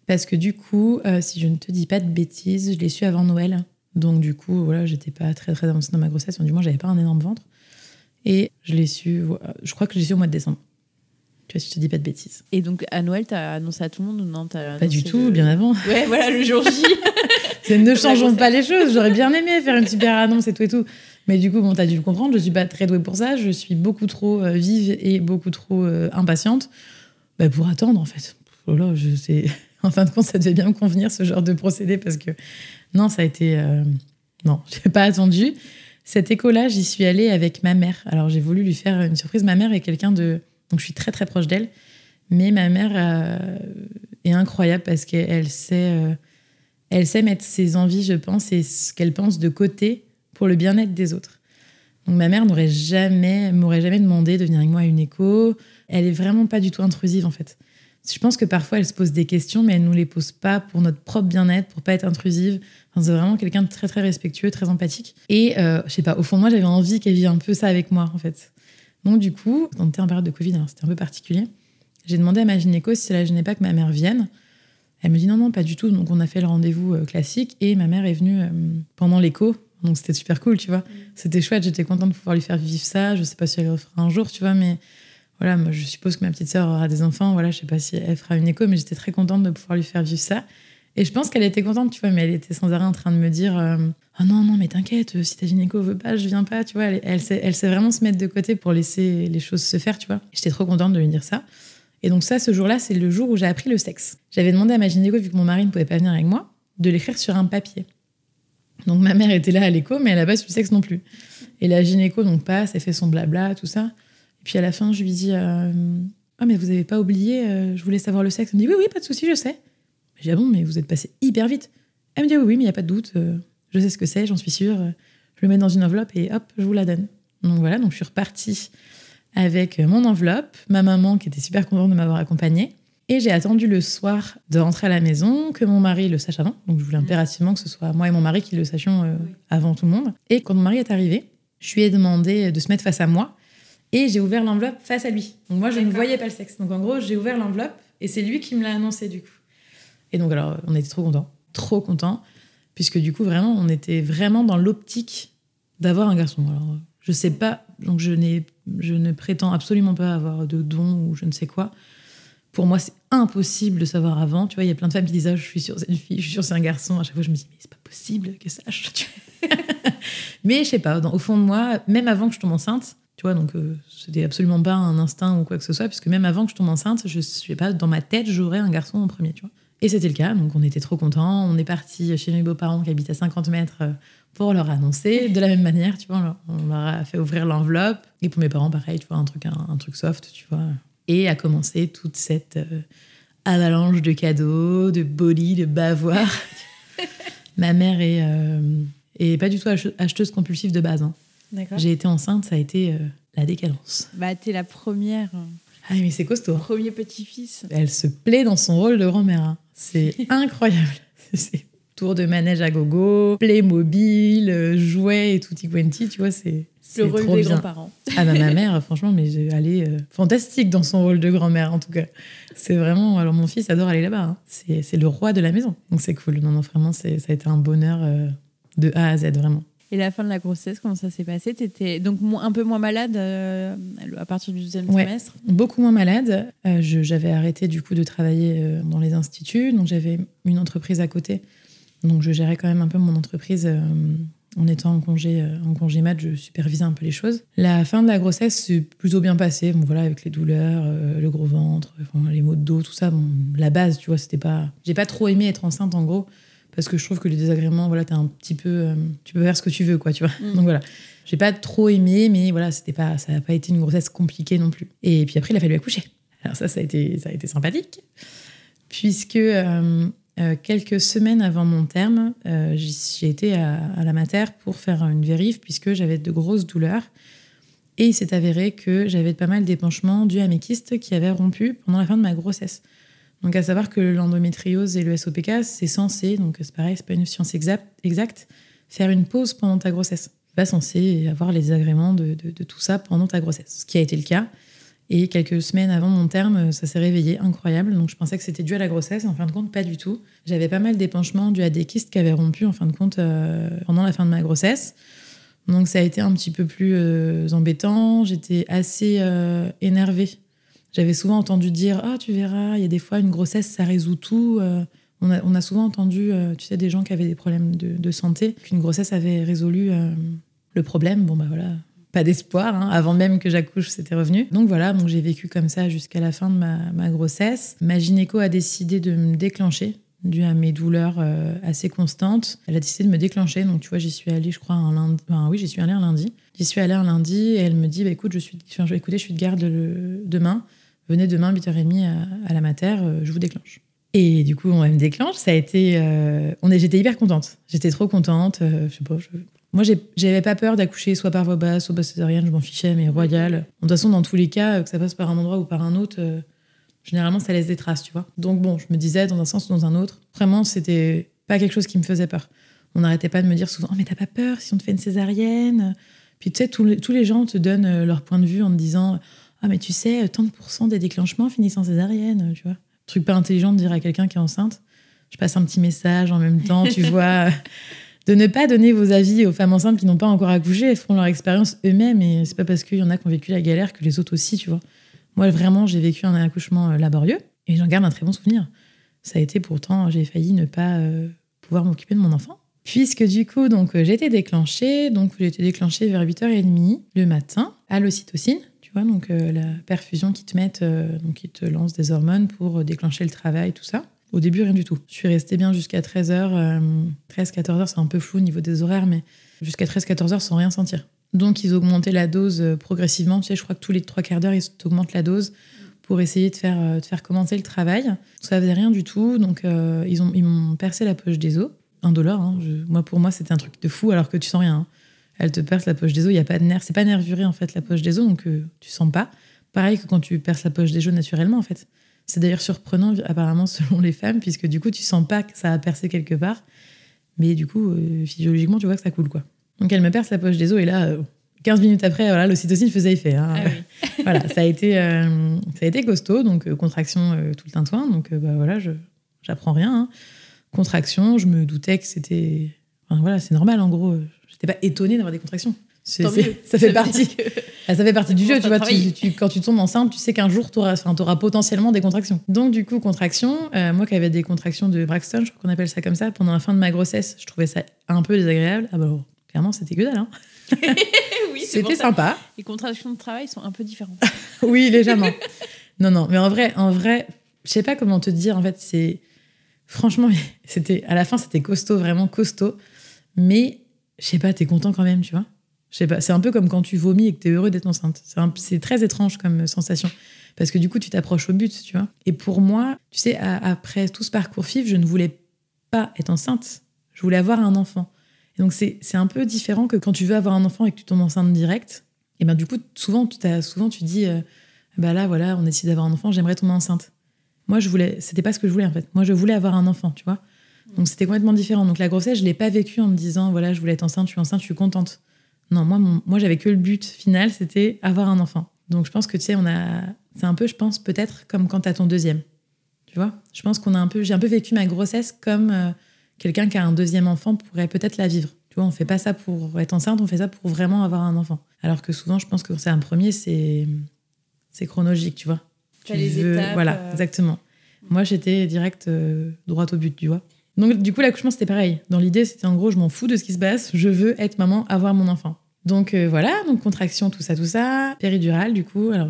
B: Parce que du coup, euh, si je ne te dis pas de bêtises, je l'ai su avant Noël. Donc du coup, voilà, j'étais pas très très avancée dans ma grossesse. Du moins, j'avais pas un énorme ventre. Et je l'ai su, voilà, je crois que je l'ai su au mois de décembre. Tu vois, si je te dis pas de bêtises.
A: Et donc, à Noël, tu as annoncé à tout le monde ou non t'as
B: Pas du tout,
A: le-
B: bien avant. [laughs]
A: Ouais, voilà, le jour J. [laughs]
B: C'est- ne changeons pas les choses. J'aurais bien aimé faire une super annonce et tout et tout. Mais du coup, bon, t'as dû le comprendre, je suis pas très douée pour ça. Je suis beaucoup trop euh, vive et beaucoup trop euh, impatiente bah, pour attendre, en fait. Oh là, je sais. [laughs] En fin de compte, ça devait bien me convenir, ce genre de procédé, parce que non, ça a été. euh, Non, j'ai pas attendu. Cette écho-là, j'y suis allée avec ma mère. Alors, j'ai voulu lui faire une surprise. Ma mère est quelqu'un de. Donc, je suis très, très proche d'elle. Mais ma mère euh, est incroyable parce qu'elle sait. euh, elle sait mettre ses envies, je pense, et ce qu'elle pense de côté pour le bien-être des autres. Donc ma mère n'aurait jamais, m'aurait jamais demandé de venir avec moi à une écho. Elle est vraiment pas du tout intrusive en fait. Je pense que parfois elle se pose des questions, mais elle nous les pose pas pour notre propre bien-être, pour pas être intrusive. Enfin, c'est vraiment quelqu'un de très très respectueux, très empathique. Et euh, je sais pas, au fond moi j'avais envie qu'elle vive un peu ça avec moi en fait. Donc du coup, on était en période de Covid, alors c'était un peu particulier. J'ai demandé à ma gynéco si ça la gênait pas que ma mère vienne. Elle me dit non, non, pas du tout. Donc, on a fait le rendez-vous euh, classique et ma mère est venue euh, pendant l'écho. Donc, c'était super cool, tu vois. C'était chouette. J'étais contente de pouvoir lui faire vivre ça. Je sais pas si elle le fera un jour, tu vois, mais voilà, moi, je suppose que ma petite sœur aura des enfants. Voilà, je sais pas si elle fera une écho, mais j'étais très contente de pouvoir lui faire vivre ça. Et je pense qu'elle était contente, tu vois, mais elle était sans arrêt en train de me dire euh, Ah non, non, mais t'inquiète, euh, si ta gynéco veut pas, je viens pas, tu vois. Elle, elle, sait, elle sait vraiment se mettre de côté pour laisser les choses se faire, tu vois. J'étais trop contente de lui dire ça. Et donc ça, ce jour-là, c'est le jour où j'ai appris le sexe. J'avais demandé à ma gynéco, vu que mon mari ne pouvait pas venir avec moi, de l'écrire sur un papier. Donc ma mère était là à l'écho, mais elle n'a pas su le sexe non plus. Et la gynéco donc passe, elle fait son blabla, tout ça. Et puis à la fin, je lui dis euh, Ah, mais vous n'avez pas oublié, euh, je voulais savoir le sexe? Elle me dit Oui, oui, pas de souci, je sais. Je dis Ah bon, mais vous êtes passé hyper vite. Elle me dit Oui, oui, mais il n'y a pas de doute, euh, je sais ce que c'est, j'en suis sûre. Je le mets dans une enveloppe et hop, je vous la donne. Donc voilà, donc je suis repartie avec mon enveloppe, ma maman qui était super contente de m'avoir accompagnée. Et j'ai attendu le soir de rentrer à la maison, que mon mari le sache avant. Donc je voulais impérativement que ce soit moi et mon mari qui le sachions euh, avant tout le monde. Et quand mon mari est arrivé, je lui ai demandé de se mettre face à moi. Et j'ai ouvert l'enveloppe face à lui. Donc moi, je ne voyais pas le sexe. Donc en gros, j'ai ouvert l'enveloppe et c'est lui qui me l'a annoncé du coup. Et donc alors, on était trop contents. Trop contents. Puisque du coup, vraiment, on était vraiment dans l'optique d'avoir un garçon. Alors, je sais pas, donc je, je ne prétends absolument pas avoir de dons ou je ne sais quoi. Pour moi, c'est impossible de savoir avant. Tu vois, il y a plein de femmes qui disent ah, Je suis sûre, c'est une fille, je suis sûre, c'est un garçon. À chaque fois, je me dis Mais c'est pas possible que vois. [laughs] Mais je sais pas, au fond de moi, même avant que je tombe enceinte, tu vois, donc euh, c'était absolument pas un instinct ou quoi que ce soit, puisque même avant que je tombe enceinte, je sais pas, dans ma tête, j'aurais un garçon en premier, tu vois. Et c'était le cas, donc on était trop contents. On est parti chez mes beaux-parents qui habitent à 50 mètres euh, pour leur annoncer. De la même manière, tu vois, on leur- a fait ouvrir l'enveloppe. Et pour mes parents, pareil, tu vois, un truc, un, un truc soft, tu vois. Et a commencé toute cette euh, avalanche de cadeaux, de bolis, de bavoirs. [laughs] Ma mère est, euh, est pas du tout ach- acheteuse compulsive de base. hein.
A: D'accord.
B: J'ai été enceinte, ça a été euh, la décadence.
A: Bah, t'es la première,
B: Ah, mais c'est costaud.
A: premier petit-fils.
B: Elle se plaît dans son rôle de grand-mère. hein. C'est incroyable. [laughs] C'est tour de manège à gogo, Playmobil, euh, jouets et tutti quanti, tu vois, c'est
A: Le rôle
B: trop
A: des grands-parents.
B: Ah bah, ma mère, [laughs] franchement, mais elle est euh, fantastique dans son rôle de grand-mère, en tout cas. C'est vraiment... Alors, mon fils adore aller là-bas. hein. C'est le roi de la maison. Donc, c'est cool. Non, non, vraiment, c'est- ça a été un bonheur euh, de A à Z, vraiment.
A: Et la fin de la grossesse, comment ça s'est passé? T'étais donc un peu moins malade euh, à partir du deuxième
B: Ouais.
A: trimestre?
B: Beaucoup moins malade. Euh, j'avais arrêté, du coup, de travailler euh, dans les instituts. Donc, j'avais une entreprise à côté Donc je gérais quand même un peu mon entreprise en étant en congé, en congé mat, je supervisais un peu les choses. La fin de la grossesse s'est plutôt bien passée. Bon voilà, avec les douleurs, euh, le gros ventre, enfin, les maux de dos, tout ça. Bon, la base, tu vois, c'était pas. J'ai pas trop aimé être enceinte en gros parce que je trouve que les désagréments, voilà, t'es un petit peu, euh, tu peux faire ce que tu veux, quoi, tu vois.
A: Mm.
B: Donc voilà, j'ai pas trop aimé, mais voilà, c'était pas, ça n'a pas été une grossesse compliquée non plus. Et puis après, il a fallu accoucher. Alors ça, ça a été, ça a été sympathique, puisque euh, euh, quelques semaines avant mon terme, j'ai été à, à la mater pour faire une vérif, puisque j'avais de grosses douleurs. Et il s'est avéré que j'avais pas mal d'épanchements dus à mes kystes qui avaient rompu pendant la fin de ma grossesse. Donc, à savoir que l'endométriose et le SOPK, c'est censé, donc c'est pareil, c'est pas une science exacte, faire une pause pendant ta grossesse. Pas censé avoir les de- de tout ça pendant ta grossesse, ce qui a été le cas. Et quelques semaines avant mon terme, ça s'est réveillé, incroyable. Donc, je pensais que c'était dû à la grossesse. En fin de compte, pas du tout. J'avais pas mal d'épanchements dus à des kystes qui avaient rompu, en fin de compte, euh, pendant la fin de ma grossesse. Donc, ça a été un petit peu plus euh, embêtant. J'étais assez euh, énervée j'avais souvent entendu dire Ah, tu verras, il y a des fois une grossesse, ça résout tout. Euh, on, a, on a souvent entendu, euh, tu sais, des gens qui avaient des problèmes de, de santé, qu'une grossesse avait résolu euh, le problème. Bon, bah voilà, pas d'espoir. hein. Avant même que j'accouche, c'était revenu. Donc voilà, donc j'ai vécu comme ça jusqu'à la fin de ma, ma grossesse. Ma gynéco a décidé de me déclencher dû à mes douleurs assez constantes. Elle a décidé de me déclencher. Donc, tu vois, j'y suis allée, je crois, un lundi. Enfin, oui, j'y suis allée un lundi. J'y suis allée un lundi et elle me dit bah, écoute, je suis, écoutez, je suis de garde demain. Venez demain, 8h30 à, à la mater, euh, je vous déclenche. Et du coup, on me déclenche. Ça a été. euh, on est, j'étais hyper contente. J'étais trop contente. euh, je sais pas. je- Moi, j'avais pas peur d'accoucher soit par voie basse, soit basse césarienne. Je m'en fichais, mais royal. De toute façon, dans tous les cas, euh, que ça passe par un endroit ou par un autre, euh, généralement, ça laisse des traces, tu vois. Donc bon, je me disais dans un sens ou dans un autre. Vraiment, c'était pas quelque chose qui me faisait peur. On n'arrêtait pas de me dire souvent, oh, mais t'as pas peur si on te fait une césarienne? Puis tu sais, tous les, tous les gens te donnent euh, leur point de vue en te disant, ah, mais tu sais, tant de pourcents des déclenchements finissent en césarienne, tu vois. Truc pas intelligent de dire à quelqu'un qui est enceinte. Je passe un petit message en même temps, tu [laughs] vois. De ne pas donner vos avis aux femmes enceintes qui n'ont pas encore accouché, elles feront leur expérience eux-mêmes. Et c'est pas parce qu'il y en a qui ont vécu la galère que les autres aussi, tu vois. Moi, vraiment, j'ai vécu un accouchement euh, laborieux et j'en garde un très bon souvenir. Ça a été pourtant, j'ai failli ne pas euh, pouvoir m'occuper de mon enfant. Puisque du coup, donc euh, j'ai été déclenchée, donc j'ai été déclenchée vers 8h30 le matin à l'ocytocine, donc euh, la perfusion qui te mettent, euh, donc qui te lance des hormones pour euh, déclencher le travail, tout ça. Au début, rien du tout. Je suis restée bien jusqu'à 13h, 13-14h, c'est un peu flou au niveau des horaires, mais jusqu'à 13-14h sans rien sentir. Donc, ils augmentaient la dose euh, progressivement. Tu sais, je crois que tous les trois quarts d'heure, ils augmentent la dose pour essayer de faire, euh, de faire commencer le travail. Ça faisait rien du tout. Donc, euh, ils ont- ils m'ont percé la poche des os. Indolore. Hein. Je- moi, pour moi, c'était un truc de fou alors que tu sens rien. hein. Elle te perce la poche des os. Il y a pas de nerf. C'est pas nervuré, en fait, la poche des os. Donc, euh, tu sens pas. Pareil que quand tu perces la poche des os naturellement, en fait. C'est d'ailleurs surprenant, apparemment, [laughs] selon les femmes, puisque du coup, tu sens pas que ça a percé quelque part. Mais du coup, euh, physiologiquement, tu vois que ça coule, quoi. Donc, elle me perce la poche des os et là, euh, 15 minutes après, voilà, l'ocytocine faisait effet. hein.
A: Ah oui. [laughs]
B: voilà, ça a été, euh, ça a été costaud, donc euh, contraction tout le tintouin. Donc, bah, voilà, je j'apprends rien. hein. Contraction, je me doutais que c'était. Enfin, voilà, c'est normal, en gros. J'étais pas étonnée d'avoir des contractions. Ça fait partie.
A: que-
B: Ah, ça fait partie du jeu, tu vois. Tu, tu- quand tu tombes enceinte, tu sais qu'un jour, tu auras, potentiellement des contractions. Donc, du coup, contraction. euh, moi qui avais des contractions de Braxton, je crois qu'on appelle ça comme ça, pendant la fin de ma grossesse, je trouvais ça un peu désagréable. Ah bah, clairement, c'était que dalle. Hein. [laughs]
A: oui,
B: C'était sympa.
A: Les contractions de travail sont un peu différentes. [laughs]
B: Oui, légèrement. non, non, mais en vrai, en vrai, je sais pas comment te dire. En fait, c'est franchement, [laughs] c'était à la fin, c'était costaud, vraiment costaud. Mais je sais pas, t'es content quand même, tu vois. Je sais pas, c'est un peu comme quand tu vomis et que t'es heureux d'être enceinte. C'est très étrange comme sensation. Parce que du coup, tu t'approches au but, tu vois. Et pour moi, tu sais, après tout ce parcours FIF, je ne voulais pas être enceinte. Je voulais avoir un enfant. Et donc, c'est un peu différent que quand tu veux avoir un enfant et que tu tombes enceinte direct. Et ben du coup, souvent, tu, t'as- souvent, tu dis, euh, bah là, voilà, on décide d'avoir un enfant, j'aimerais tomber enceinte. Moi, je voulais, c'était pas ce que je voulais en fait. Moi, je voulais avoir un enfant, tu vois. Donc, c'était complètement différent. Donc, la grossesse, je l'ai pas vécue en me disant, voilà, je voulais être enceinte, je suis enceinte, je suis contente. Non, moi, mon- moi j'avais que le but final, c'était avoir un enfant. Donc, je pense que, tu sais, on a. C'est un peu, je pense, peut-être comme quand t'as ton deuxième. Tu vois? Je pense qu'on a un peu. J'ai un peu vécu ma grossesse comme euh, quelqu'un qui a un deuxième enfant pourrait peut-être la vivre. Tu vois, on fait pas ça pour être enceinte, on fait ça pour vraiment avoir un enfant. Alors que souvent, je pense que quand c'est un premier, c'est c'est chronologique, tu vois?
A: T'as les étapes,
B: Voilà,
A: euh.
B: exactement. Moi, j'étais direct euh, droit au but, tu vois? Donc, du coup, l'accouchement, c'était pareil. Dans l'idée, c'était en gros, je m'en fous de ce qui se passe, je veux être maman, avoir mon enfant. Donc, euh, voilà, donc contraction, tout ça, tout ça. Péridurale, du coup. Alors,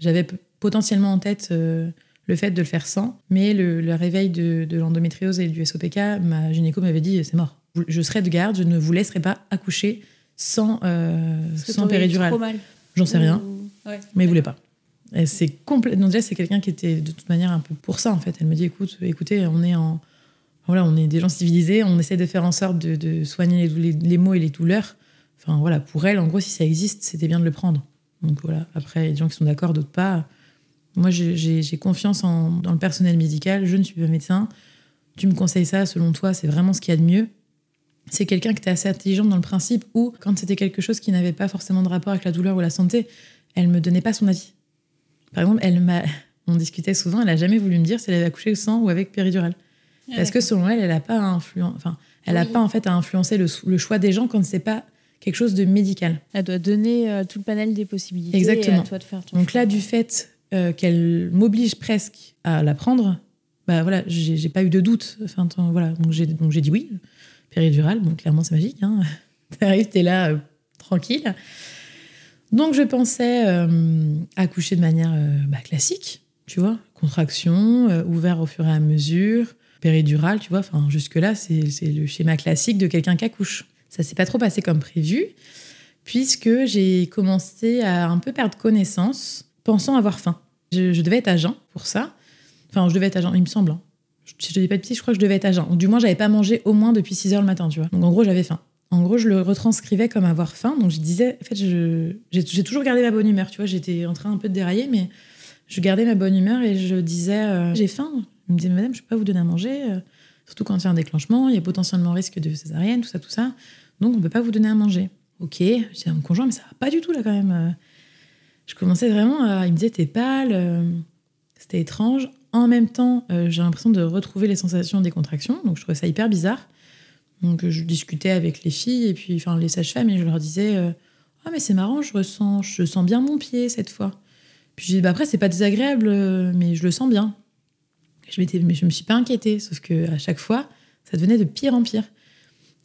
B: j'avais potentiellement en tête euh, le fait de le faire sans, mais le, le réveil de, de l'endométriose et du SOPK, ma gynéco m'avait dit c'est mort. Je serai de garde, je ne vous laisserai pas accoucher sans, euh, sans péridurale.
A: trop mal.
B: J'en sais rien.
A: Ou- Ouais.
B: Mais il voulait pas. C'est complètement. Déjà, c'est quelqu'un qui était de toute manière un peu pour ça, en fait. Elle me dit écoute, écoutez, on est en. Voilà, on est des gens civilisés, on essaie de faire en sorte de, soigner les, les, maux et les douleurs. Enfin, voilà, pour elle, en gros, si ça existe, c'était bien de le prendre. Donc voilà, après, il y a des gens qui sont d'accord, d'autres pas. Moi, j'ai- confiance en, dans le personnel médical. Je ne suis pas médecin. Tu me conseilles ça, selon toi, c'est vraiment ce qu'il y a de mieux. C'est quelqu'un qui était assez intelligente dans le principe où, quand c'était quelque chose qui n'avait pas forcément de rapport avec la douleur ou la santé, elle me donnait pas son avis. Par exemple, elle m'a, [laughs] on discutait souvent, elle a jamais voulu me dire si elle avait accouché sans ou avec péridurale. Parce que selon elle, elle a pas influen- enfin, elle a
A: Oui.
B: pas en fait à influencer le, le choix des gens quand c'est pas quelque chose de médical.
A: Elle doit donner euh, tout le panel des possibilités.
B: Exactement.
A: Et à toi de faire ton
B: Donc
A: choix.
B: là, du fait euh, qu'elle m'oblige presque à la prendre, bah voilà, j'ai pas eu de doute. Enfin, voilà, donc j'ai dit oui, péridurale. Bon, clairement, c'est magique. Hein. [laughs] T'arrives, t'es là, euh, tranquille. Donc je pensais euh, accoucher de manière bah, classique, tu vois, contraction, ouvert au fur et à mesure, péridurale, tu vois. Enfin, jusque là, c'est le schéma classique de quelqu'un qui accouche. Ça s'est pas trop passé comme prévu puisque j'ai commencé à un peu perdre connaissance, pensant avoir faim. Je, devais être à jeun pour ça. Enfin, je devais être à jeun, il me semble. hein. Je- je dis pas de bêtises, je crois que je devais être à jeun. Du moins, j'avais pas mangé au moins depuis 6 heures le matin, tu vois. Donc en gros, j'avais faim. En gros, je le retranscrivais comme avoir faim. Donc je disais, en fait, j'ai toujours gardé ma bonne humeur, tu vois. J'étais en train un peu de dérailler, mais je gardais ma bonne humeur et je disais, euh, j'ai faim. Il me disait, madame, je peux pas vous donner à manger. euh, Surtout quand il y a un déclenchement, il y a potentiellement risque de césarienne, tout ça, tout ça. Donc on peut pas vous donner à manger. Ok, à mon conjoint, mais ça va pas du tout là quand même. Euh, Je commençais vraiment à. Il me disait, t'es pâle. euh, C'était étrange. En même temps, j'ai l'impression de retrouver les sensations des contractions. Donc je trouvais ça hyper bizarre. Donc je discutais avec les filles et puis enfin les sages-femmes et je leur disais Ah, mais c'est marrant, je ressens, je sens bien mon pied cette fois. Puis je dis bah, Après, c'est pas désagréable, mais je le sens bien. Je, m'étais- mais je me suis pas inquiétée, sauf que à chaque fois, ça devenait de pire en pire.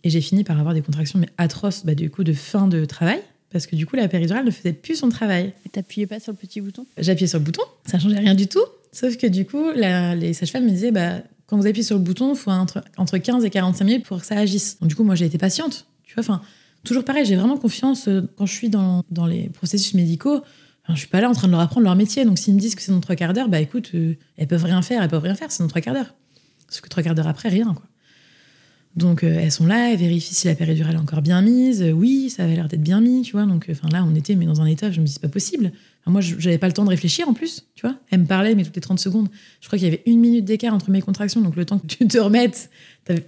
B: Et j'ai fini par avoir des contractions mais atroces, bah, du coup, de fin de travail, parce que du coup, la péridurale ne faisait plus son travail.
A: Et t'appuyais pas sur le petit bouton?
B: J'appuyais sur le bouton, ça changeait rien du tout. Sauf que du coup, la- les sages-femmes me disaient, bah, quand vous appuyez sur le bouton, il faut entre, entre 15 et 45 minutes pour que ça agisse. Donc du coup, moi, j'ai été patiente. Tu vois, enfin, toujours pareil, j'ai vraiment confiance euh, quand je suis dans, dans les processus médicaux. Je suis pas là en train de leur apprendre leur métier. Donc s'ils me disent que c'est dans trois quarts d'heure, bah écoute, euh, elles peuvent rien faire, elles peuvent rien faire, c'est dans trois quarts d'heure. Sauf que trois quarts d'heure après, rien, quoi. Donc euh, elles sont là, elles vérifient si la péridurale est encore bien mise. Euh, oui, ça avait l'air d'être bien mis, tu vois. Donc enfin là, on était mais dans un état, je me dis c'est pas possible. Enfin, moi, j'avais pas le temps de réfléchir en plus, tu vois. Elle me parlait mais toutes les 30 secondes. Je crois qu'il y avait une minute d'écart entre mes contractions, donc le temps que tu te remettes,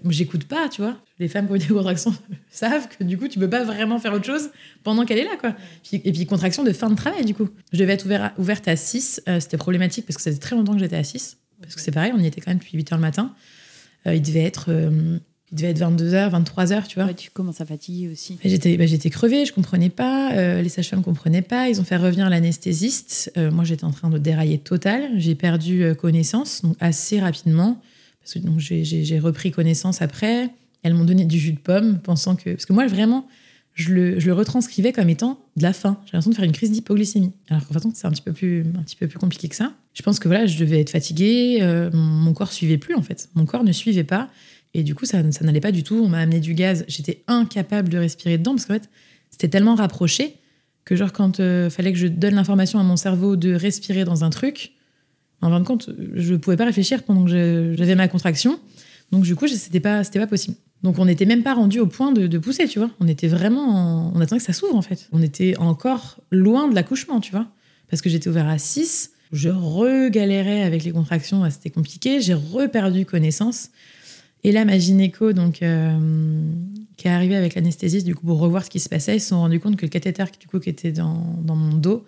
B: j'écoute pas, tu vois. Les femmes qui ont des contractions [laughs] savent que du coup, tu peux pas vraiment faire autre chose pendant qu'elle est là, quoi. Et puis contraction de fin de travail, du coup. Je devais être ouverte à 6. euh, C'était problématique parce que ça faisait très longtemps que j'étais à 6. Parce que c'est pareil, on y était quand même depuis 8 heures le matin. Euh, il devait être, euh, il devait être 22h, 23h, tu vois.
A: Ouais, tu commences à fatiguer aussi.
B: J'étais bah, j'étais crevée, je comprenais pas. euh, les sages-femmes comprenaient pas. Ils ont fait revenir l'anesthésiste. Euh, moi, j'étais en train de dérailler total. J'ai perdu euh, connaissance donc assez rapidement. Parce que donc, j'ai- repris connaissance après. Elles m'ont donné du jus de pomme, pensant que. Parce que moi, vraiment, je le, je le retranscrivais comme étant de la faim. J'ai l'impression de faire une crise d'hypoglycémie. Alors qu'en fait, c'est un petit, peu plus, un petit peu plus compliqué que ça. Je pense que voilà, je devais être fatiguée. mon, mon corps suivait plus, en fait. Mon corps ne suivait pas. Et du coup, ça, n'allait pas du tout. On m'a amené du gaz. J'étais incapable de respirer dedans parce qu'en fait, c'était tellement rapproché que, genre, quand il fallait que je donne l'information à mon cerveau de respirer dans un truc, en fin de compte, je ne pouvais pas réfléchir pendant que j'avais ma contraction. Donc, du coup, c'était pas, pas possible. Donc, on n'était même pas rendu au point de, pousser, tu vois. On était vraiment. en- On attendait que ça s'ouvre, en fait. On était encore loin de l'accouchement, tu vois. Parce que j'étais ouvert à 6. Je regalérais avec les contractions. C'était compliqué. J'ai reperdu connaissance. Et là, ma gynéco, donc, euh, qui est arrivée avec l'anesthésiste, du coup, pour revoir ce qui se passait, ils se sont rendus compte que le cathéter, du coup, qui était dans, dans mon dos,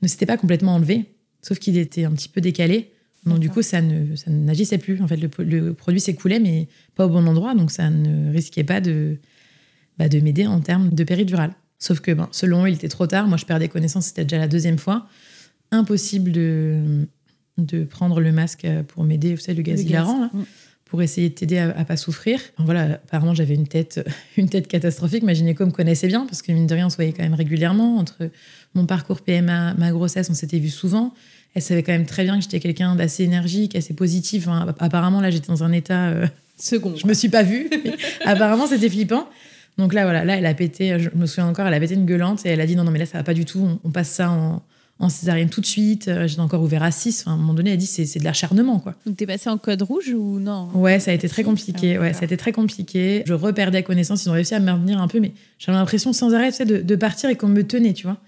B: ne s'était pas complètement enlevé, sauf qu'il était un petit peu décalé. Donc, du coup, ça ne ça n'agissait plus. En fait, le, le produit s'écoulait, mais pas au bon endroit, donc ça ne risquait pas de, bah, de m'aider en termes de péridurale. Sauf que, ben, selon eux, il était trop tard. Moi, je perdais connaissance, c'était déjà la deuxième fois. Impossible de, de prendre le masque pour m'aider, vous savez, le gaz
A: Le
B: hilarant, là. Pour essayer de t'aider à, à pas souffrir. Enfin, voilà, apparemment j'avais une tête, [laughs] une tête catastrophique. Ma gynéco me connaissait bien parce que mine de rien on se voyait quand même régulièrement entre mon parcours PMA, ma grossesse, on s'était vu souvent. Elle savait quand même très bien que j'étais quelqu'un d'assez énergique, assez positif. Enfin, apparemment là j'étais dans un état, euh, [laughs]
A: Second.
B: je me suis pas vue. mais [laughs] apparemment c'était flippant. Donc là voilà, là elle a pété. Je me souviens encore, elle a pété une gueulante et elle a dit non non mais là ça va pas du tout. On, on passe ça en, en césarienne tout de suite. Euh, J'étais encore ouvert à 6. Enfin, à un moment donné, elle a dit c'est c'est de l'acharnement quoi.
A: Donc t'es passé en code rouge ou non?
B: Ouais, ça a été très
A: Si,
B: compliqué.
A: ah,
B: Ouais, ça a été très compliqué. Je reperdais connaissance. Ils ont réussi à me maintenir un peu, mais j'avais l'impression sans arrêt tu sais, de, de partir et qu'on me tenait, tu vois.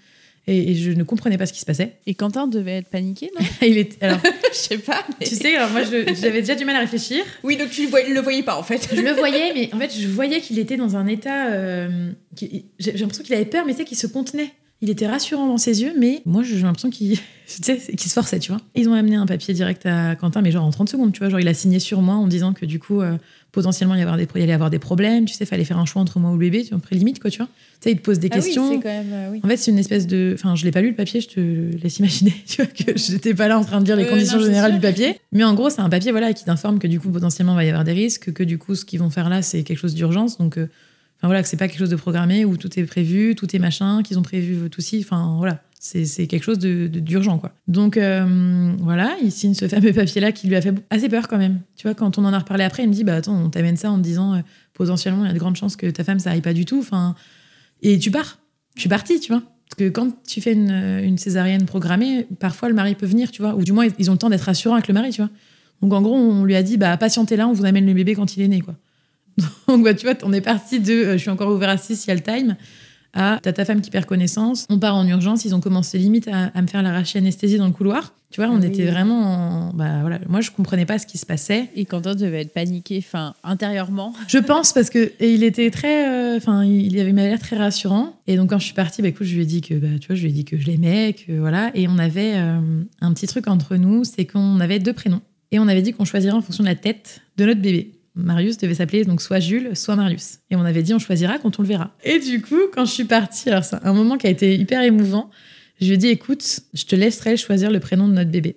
B: Et, et je ne comprenais pas ce qui se passait.
A: Et Quentin devait être paniqué, non? [laughs]
B: Il était, alors, [laughs]
A: Je sais pas. mais-
B: tu sais, alors moi, j'avais déjà du mal à réfléchir.
A: Oui, donc tu le voyais, le voyais pas en fait.
B: Je le [laughs] voyais, mais en fait, je voyais qu'il était dans un état. euh, qui- J'ai j'ai l'impression qu'il avait peur, mais tu sais, qu'il se contenait. Il était rassurant dans ses yeux, mais moi, j'ai l'impression [laughs] qu'il se forçait, tu vois. Ils ont amené un papier direct à Quentin, mais genre en 30 secondes, tu vois. Genre, il a signé sur moi en disant que du coup, euh, potentiellement, il y, avoir des, il y allait avoir des problèmes. Tu sais, fallait faire un choix entre moi ou le bébé, tu vois, limite, quoi, tu vois. Tu sais, il te pose des
A: Ah
B: questions.
A: quand même. euh, oui.
B: En fait, c'est une espèce de. Enfin, je l'ai pas lu le papier, je te laisse imaginer, [laughs] tu vois, que j'étais pas là en train de lire les
A: Euh,
B: conditions
A: non,
B: générales du papier. Mais en gros, c'est un papier, voilà, qui t'informe que du coup, potentiellement, il va y avoir des risques, que du coup, ce qu'ils vont faire là, c'est quelque chose d'urgence. Donc, euh, enfin voilà, que c'est pas quelque chose de programmé où tout est prévu, tout est machin, qu'ils ont prévu tout ci. Enfin, voilà. C'est quelque chose de- de- d'urgent, quoi. Donc, euh, voilà, il signe ce fameux papier-là qui lui a fait assez peur quand même. Tu vois, quand on en a reparlé après, il me dit, bah attends, on t'amène ça en te disant, euh, potentiellement, il y a de grandes chances que ta femme, ça aille pas du tout. Enfin, et tu pars. Je suis partie, tu vois. Parce que quand tu fais une, une césarienne programmée, parfois le mari peut venir, tu vois. Ou du moins, ils ont le temps d'être rassurants avec le mari, tu vois. Donc en gros, on lui a dit, bah patientez là, on vous amène le bébé quand il est né, quoi. [laughs] Donc bah, tu vois, on est parti de, euh, je suis encore ouvert à 6, il y a le time, à t'as ta femme qui perd connaissance, on part en urgence, ils ont commencé limite à, à me faire l'arracher anesthésie dans le couloir. Tu vois, on
A: oui.
B: était vraiment en- Bah voilà, moi je comprenais pas ce qui se passait.
A: Et Quentin devait être paniqué, enfin, intérieurement. [laughs]
B: Je pense parce que et il était très, euh, enfin, il avait l'air très rassurant. Et donc quand je suis partie, bah écoute, je lui ai dit que, bah, tu vois, je lui ai dit que je l'aimais, que voilà. Et on avait euh, un petit truc entre nous, c'est qu'on avait deux prénoms et on avait dit qu'on choisirait en fonction de la tête de notre bébé. Marius devait s'appeler donc soit Jules, soit Marius. Et on avait dit on choisira quand on le verra. Et du coup, quand je suis partie, alors c'est un moment qui a été hyper émouvant. Je lui ai dit écoute, je te laisserai choisir le prénom de notre bébé.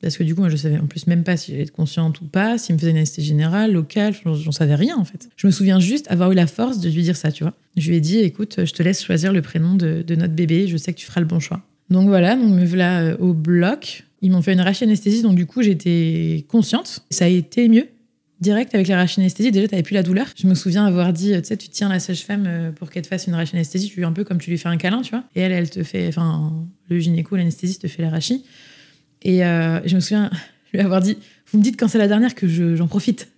B: Parce que du coup, moi, je savais en plus même pas si j'allais être consciente ou pas, s'il me faisait une anesthésie générale, locale, j'en savais rien en fait. Je me souviens juste avoir eu la force de lui dire ça, tu vois. Je lui ai dit, écoute, je te laisse choisir le prénom de, notre bébé, je sais que tu feras le bon choix. Donc voilà, donc me voilà euh, au bloc. Ils m'ont fait une anesthésie, donc du coup, j'étais consciente. Ça a été mieux. Direct avec la anesthésie, déjà, t'avais plus la douleur. Je me souviens avoir dit, tu sais, tu tiens la sage-femme euh, pour qu'elle te fasse une anesthésie, tu lui un peu comme tu lui fais un câlin, tu vois. Et elle, elle te fait, enfin, le gynéco, l'anesthésiste te fait l'arachie. Et euh, je me souviens [laughs] lui avoir dit Vous me dites quand c'est la dernière que je- j'en profite.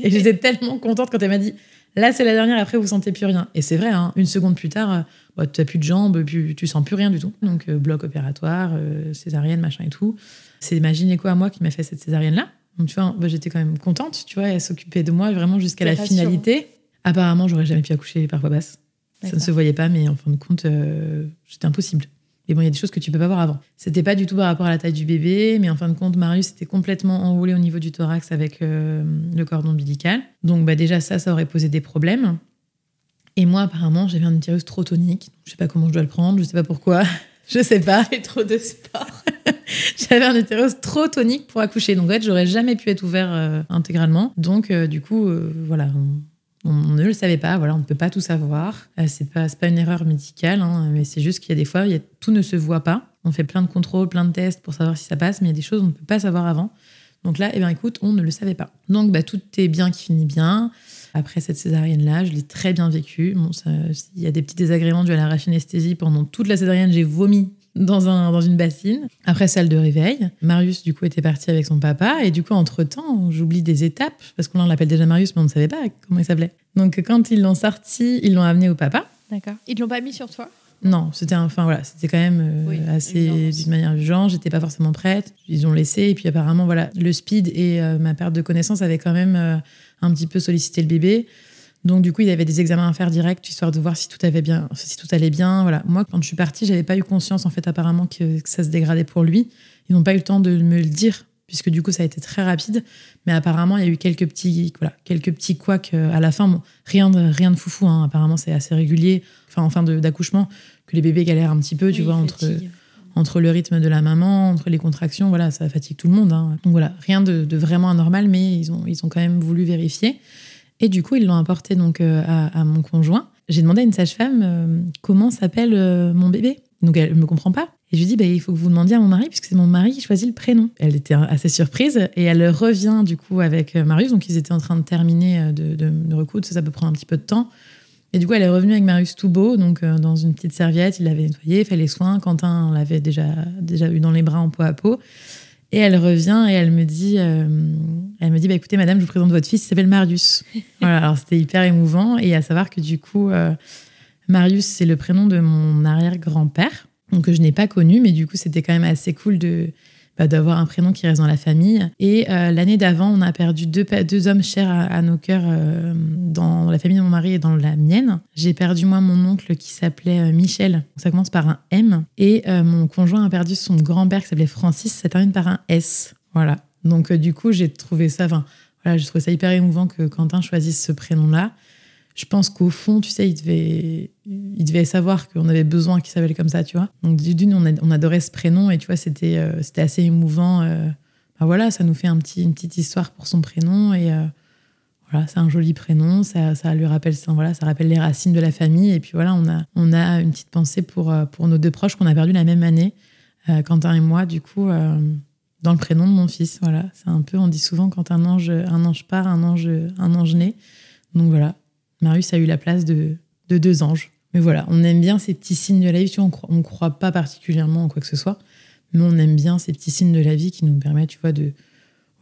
B: Et j'étais [laughs] tellement contente quand elle m'a dit Là, c'est la dernière, après, vous sentez plus rien. Et c'est vrai, hein, une seconde plus tard, euh, bah, tu n'as plus de jambes, plus, tu sens plus rien du tout. Donc, euh, bloc opératoire, euh, césarienne, machin et tout. C'est ma gynéco à moi qui m'a fait cette césarienne-là. Donc, tu vois, bah, j'étais quand même contente, tu vois, elle s'occupait de moi vraiment jusqu'à la finalité. Apparemment, j'aurais jamais pu accoucher par voie basse. Ça ne se voyait pas, mais en fin de compte, euh, c'était impossible. Et bon, il y a des choses que tu peux pas voir avant. C'était pas du tout par rapport à la taille du bébé, mais en fin de compte, Marius était complètement enroulé au niveau du thorax avec euh, le cordon ombilical. Donc bah, déjà ça, ça aurait posé des problèmes. Et moi, apparemment, j'avais un utérus trop tonique. Je sais pas comment je dois le prendre, je sais pas pourquoi. [laughs] Je sais pas.
A: Fait trop de sport. [laughs]
B: J'avais un utérus trop tonique pour accoucher. Donc en fait, j'aurais jamais pu être ouvert euh, intégralement. Donc euh, du coup, euh, voilà, on, ne le savait pas. Voilà, on ne peut pas tout savoir. C'est pas pas une erreur médicale, hein, mais c'est juste qu'il y a des fois, il tout ne se voit pas. On fait plein de contrôles, plein de tests pour savoir si ça passe, mais il y a des choses qu'on ne peut pas savoir avant. Donc là, eh ben écoute, on ne le savait pas. Donc bah, tout est bien qui finit bien. Après cette césarienne-là, je l'ai très bien vécu. Bon, ça- il y a des petits désagréments dus à la anesthésie. Pendant toute la césarienne, j'ai vomi dans, un, dans une bassine. Après, salle de réveil. Marius, du coup, était parti avec son papa. Et du coup, entre-temps, j'oublie des étapes. Parce qu'on l'appelle déjà Marius, mais on ne savait pas comment il s'appelait. Donc, quand ils l'ont sorti, ils l'ont amené au papa.
A: D'accord. Ils l'ont pas mis sur toi?
B: Non, c'était enfin voilà, c'était quand même euh,
A: Oui,
B: assez d'une manière urgente. J'étais pas forcément prête. Ils ont laissé et puis apparemment voilà, le speed et euh, ma perte de connaissance avaient quand même euh, un petit peu sollicité le bébé. Donc du coup, il y avait des examens à faire direct histoire de voir si tout avait bien, si tout allait bien. Voilà. Moi, quand je suis partie, j'avais pas eu conscience en fait apparemment que, que ça se dégradait pour lui. Ils n'ont pas eu le temps de me le dire puisque du coup ça a été très rapide. Mais apparemment, il y a eu quelques petits, voilà, quelques petits couacs euh, à la fin. Bon, rien de rien de foufou. Hein. Apparemment, c'est assez régulier. Enfin, en fin d'accouchement, que les bébés galèrent un petit peu, tu
A: Oui,
B: vois, entre entre le rythme de la maman, entre les contractions, voilà, ça fatigue tout le monde. hein. Donc voilà, rien de, de vraiment anormal, mais ils ont, ils ont quand même voulu vérifier. Et du coup, ils l'ont apporté donc euh, à, mon conjoint. J'ai demandé à une sage-femme euh, comment s'appelle euh, mon bébé. Donc elle me comprend pas. Et je lui dis, bah, il faut que vous demandiez à mon mari, puisque c'est mon mari qui choisit le prénom. Elle était assez surprise et elle revient du coup avec Marius. Donc ils étaient en train de terminer de, de, recoudre, ça, peut prendre un petit peu de temps. Et du coup, elle est revenue avec Marius tout beau, donc dans une petite serviette. Il l'avait nettoyé, fait les soins. Quentin l'avait déjà, déjà eu dans les bras en peau à peau. Et elle revient et elle me dit, euh, elle me dit, bah, écoutez, madame, je vous présente votre fils, il s'appelle Marius. [laughs] voilà, alors c'était hyper émouvant. Et à savoir que du coup, euh, Marius, c'est le prénom de mon arrière-grand-père, donc que je n'ai pas connu, mais du coup, c'était quand même assez cool de bah, d'avoir un prénom qui reste dans la famille. Et euh, l'année d'avant, on a perdu deux, deux hommes chers à, nos cœurs euh, dans la famille de mon mari et dans la mienne. J'ai perdu, moi, mon oncle qui s'appelait euh, Michel. Ça commence par un M. Et mon conjoint a perdu son grand-père qui s'appelait Francis. Ça termine par un S. Voilà. Donc, du coup, j'ai trouvé ça... Voilà, j'ai trouvé ça hyper émouvant que Quentin choisisse ce prénom-là. Je pense qu'au fond, tu sais, il devait, il devait savoir qu'on avait besoin qu'il s'appelle comme ça, tu vois. Donc, d'une, on, adorait ce prénom et tu vois, c'était, euh, c'était assez émouvant. Enfin, voilà, ça nous fait une petite histoire pour son prénom et euh, voilà, c'est un joli prénom. Ça, ça lui rappelle, ça, voilà, ça rappelle les racines de la famille. Et puis voilà, on a, on a une petite pensée pour, pour nos deux proches qu'on a perdus la même année, Quentin et moi, du coup, dans le prénom de mon fils. Voilà, c'est un peu, on dit souvent quand un ange, un ange part, un ange, un ange naît. Donc voilà, Marius a eu la place de, de deux anges. Mais voilà, on aime bien ces petits signes de la vie. Tu vois, on croit, on croit pas particulièrement en quoi que ce soit, mais on aime bien ces petits signes de la vie qui nous permettent, tu vois, de,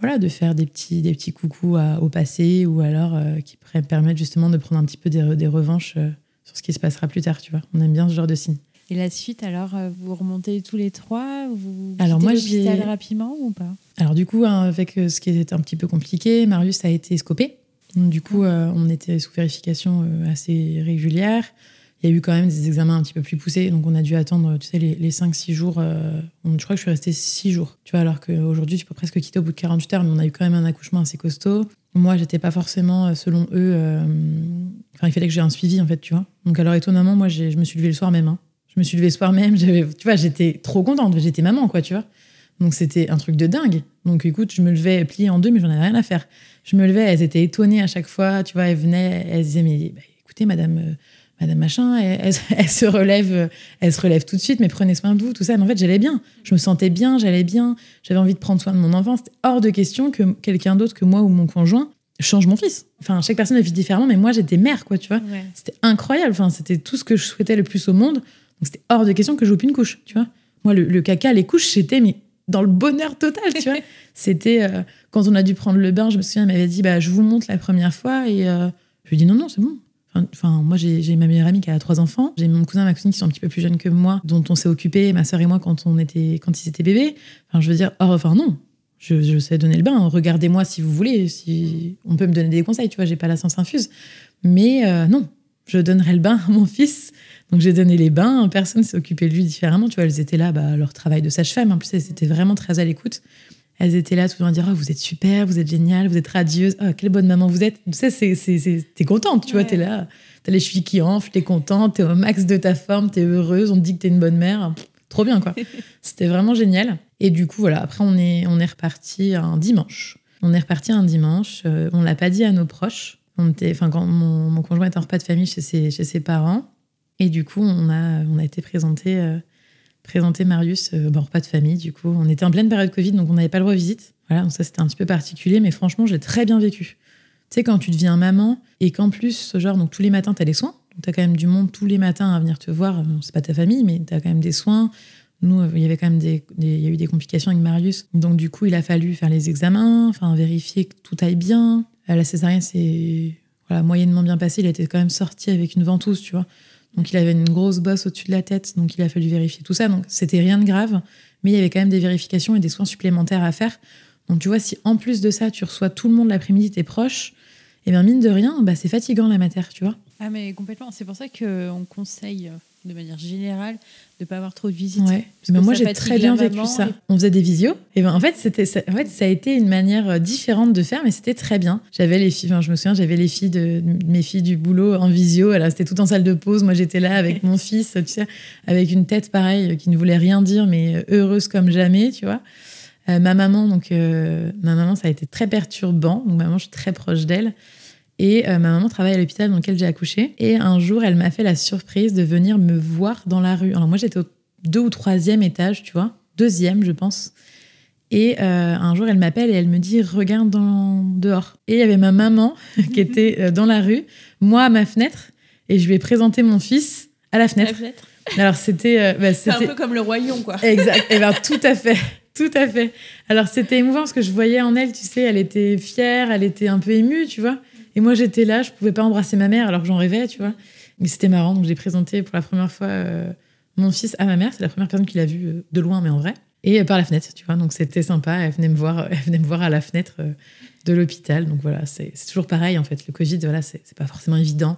B: voilà, de faire des petits, des petits coucous à- au passé ou alors euh, qui permettent justement de prendre un petit peu des, re- des revanches euh, sur ce qui se passera plus tard, tu vois. On aime bien ce genre de signes.
A: Et la suite, alors, euh, vous remontez tous les trois Vous
B: Alors, moi,
A: l'hôpital rapidement ou pas?
B: Alors du coup, hein, avec ce qui était un petit peu compliqué, Marius a été scopé. Du coup, euh, on était sous vérification euh, assez régulière. Il y a eu quand même des examens un petit peu plus poussés, donc on a dû attendre, tu sais, les, les 5-6 jours. euh, je crois que je suis restée 6 jours, tu vois, alors qu'aujourd'hui, tu peux presque quitter au bout de 48 heures, mais on a eu quand même un accouchement assez costaud. Moi, j'étais pas forcément, selon eux, il fallait que j'ai un suivi, en fait, tu vois. Donc, alors, étonnamment, moi, je me suis levée le soir même. hein. Je me suis levée le soir même, tu vois, j'étais trop contente, j'étais maman, quoi, tu vois. Donc c'était un truc de dingue. Donc écoute, je me levais pliée en deux, mais j'en avais rien à faire. Je me levais, elles étaient étonnées à chaque fois. Tu vois, elles venaient, elles disaient mais bah, écoutez, Madame, euh, Madame machin, elle, elle- [laughs] elle se relève, elle se relève tout de suite, mais prenez soin de vous, tout ça. Mais en fait, j'allais bien. Je me sentais bien, j'allais bien. J'avais envie de prendre soin de mon enfant. C'était hors de question que quelqu'un d'autre que moi ou mon conjoint change mon fils. Enfin, chaque personne vit différemment, mais moi j'étais mère, quoi, tu vois.
A: Ouais.
B: C'était incroyable. Enfin, c'était tout ce que je souhaitais le plus au monde. Donc, c'était hors de question que j'oupe une couche, tu vois. Moi, le, le caca, les couches, j'étais mais dans le bonheur total, tu vois. [laughs] C'était euh, quand on a dû prendre le bain, je me souviens, elle m'avait dit, bah, je vous montre la première fois. Et euh, je lui ai dit, non, non, c'est bon. Enfin, moi, j'ai ma meilleure amie qui a trois enfants. J'ai mon cousin et ma cousine qui sont un petit peu plus jeunes que moi, dont on s'est occupé, ma sœur et moi, quand, on était, quand ils étaient bébés. Enfin, je veux dire, oh, enfin, non. Je, je sais donner le bain. Regardez-moi si vous voulez. Si on peut me donner des conseils, tu vois, j'ai pas la science infuse. Mais euh, non, je donnerai le bain à mon fils. Donc j'ai donné les bains, personne s'est occupé de lui différemment. Tu vois, elles étaient là, bah, leur travail de sage-femme. En plus, elles étaient vraiment très à l'écoute. Elles étaient là tout le temps à dire oh, Vous êtes super, vous êtes génial, vous êtes radieuse, oh, quelle bonne maman vous êtes. Tu sais, c'est, c'est, c'est- t'es contente, tu vois,
A: Ouais.
B: t'es là, t'as les chevilles qui enflent, t'es contente, t'es au max de ta forme, t'es heureuse, on te dit que t'es une bonne mère. Pff, Trop bien, quoi. [laughs] C'était vraiment génial. Et du coup, voilà, après, on est, on est reparti un dimanche. On est reparti un dimanche. euh, on l'a pas dit à nos proches. On était, enfin, quand mon, mon conjoint était en repas de famille chez ses, chez ses parents. Et du coup, on a, on a été présenté, euh, présenté Marius euh, en repas de famille. Du coup, on était en pleine période Covid, donc on n'avait pas le droit aux visites. Voilà, donc ça, c'était un petit peu particulier, mais franchement, j'ai très bien vécu. Tu sais, quand tu deviens maman et qu'en plus, ce genre, donc tous les matins, tu as les soins. Donc, tu as quand même du monde tous les matins à venir te voir. Bon, c'est pas ta famille, mais tu as quand même des soins. Nous, euh, il y avait quand même des, il y a eu des complications avec Marius. Donc, du coup, il a fallu faire les examens, enfin, vérifier que tout aille bien. La césarienne, c'est voilà, moyennement bien passé. Il était quand même sorti avec une ventouse, tu vois. Donc, il avait une grosse bosse au-dessus de la tête. Donc, il a fallu vérifier tout ça. Donc, c'était rien de grave. Mais il y avait quand même des vérifications et des soins supplémentaires à faire. Donc, tu vois, si en plus de ça, tu reçois tout le monde l'après-midi, tes proches, et bien, mine de rien, bah, c'est fatigant la matière, tu vois.
A: Ah, mais complètement. C'est pour ça qu'on conseille, euh, de manière générale, de pas avoir trop de visites.
B: Ouais. Mais moi, j'ai très bien vécu ça.
A: et-
B: On faisait des visios. Et ben, en fait, c'était, ça, en fait, ça a été une manière euh, différente de faire, mais c'était très bien. J'avais les filles, enfin, je me souviens, j'avais les filles de mes filles du boulot en visio. Alors, c'était tout en salle de pause. Moi, j'étais là avec mon fils, tu sais, avec une tête pareille euh, qui ne voulait rien dire, mais euh, heureuse comme jamais, tu vois. Euh, ma maman, donc, euh, ma maman, ça a été très perturbant. Donc, ma maman, je suis très proche d'elle. Et euh, ma maman travaille à l'hôpital dans lequel j'ai accouché. Et un jour, elle m'a fait la surprise de venir me voir dans la rue. Alors moi, j'étais au deux ou troisième étage, tu vois. Deuxième, je pense. Et euh, un jour, elle m'appelle et elle me dit Regarde dans... dehors. Et il y avait ma maman [laughs] qui était euh, dans la rue, moi à ma fenêtre. Et je lui ai présenté mon fils à la
A: La
B: fenêtre.
A: fenêtre.
B: Alors c'était. euh, bah,
A: C'est un peu comme le royaume, quoi.
B: Exact. Eh ben, [laughs] tout à fait. Tout à fait. Alors, c'était émouvant parce que je voyais en elle, tu sais, elle était fière, elle était un peu émue, tu vois. Et moi, j'étais là, je pouvais pas embrasser ma mère alors que j'en rêvais, tu vois. Mais c'était marrant. Donc, j'ai présenté pour la première fois euh, mon fils à ma mère. C'est la première personne qui l'a vu euh, de loin, mais en vrai. Et euh, par la fenêtre, tu vois. Donc, c'était sympa. Elle venait me voir, [laughs] elle venait me voir à la fenêtre de l'hôpital. Donc, voilà, c'est toujours pareil, en fait. Le Covid, voilà, c'est pas forcément évident.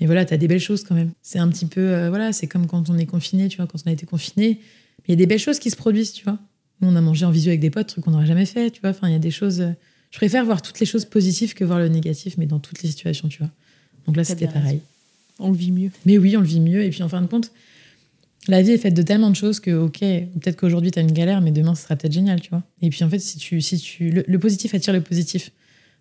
B: Mais voilà, tu as des belles choses quand même. C'est un petit peu, voilà, c'est comme quand on est confiné, tu vois, quand on a été confiné. Il y a des belles choses qui se produisent, tu vois. Nous, on a mangé en visio avec des potes, trucs qu'on n'aurait jamais fait, tu vois. Enfin, il y a des choses. Je préfère voir toutes les choses positives que voir le négatif, mais dans toutes les situations, tu vois. Donc là, c'était pareil.
A: On le vit mieux.
B: Mais oui, on le vit mieux. Et puis, en fin de compte, la vie est faite de tellement de choses que, ok, peut-être qu'aujourd'hui, tu as une galère, mais demain, ce sera peut-être génial, tu vois. Et puis, en fait, si tu, si tu, le, le positif attire le positif.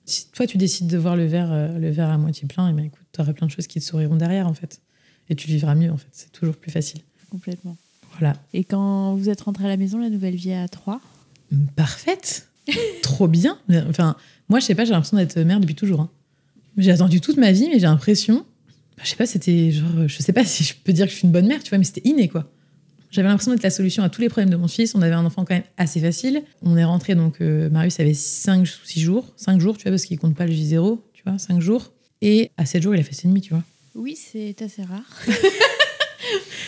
B: Si toi, tu décides de voir le verre, euh, le verre à moitié plein, et ben écoute, tu auras plein de choses qui te sourieront derrière, en fait. Et tu vivras mieux, en fait. C'est toujours plus facile.
A: Complètement.
B: Voilà.
A: Et quand vous êtes rentré à la maison, la nouvelle vie à trois?
B: Parfaite. [laughs] Trop bien. Enfin, moi, je sais pas, j'ai l'impression d'être mère depuis toujours. hein. J'ai attendu toute ma vie, mais j'ai l'impression. bah, je sais pas, c'était genre. Je sais pas [laughs] si je peux dire que je suis une bonne mère, tu vois, mais c'était inné, quoi. J'avais l'impression d'être la solution à tous les problèmes de mon fils. On avait un enfant quand même assez facile. On est rentré, donc euh, Marius avait 5 ou 6 jours. 5 jours, tu vois, parce qu'il compte pas le J0, tu vois, 5 jours. Et à 7 jours, il a fait ses demi, tu vois.
A: Oui, c'est assez rare. [laughs]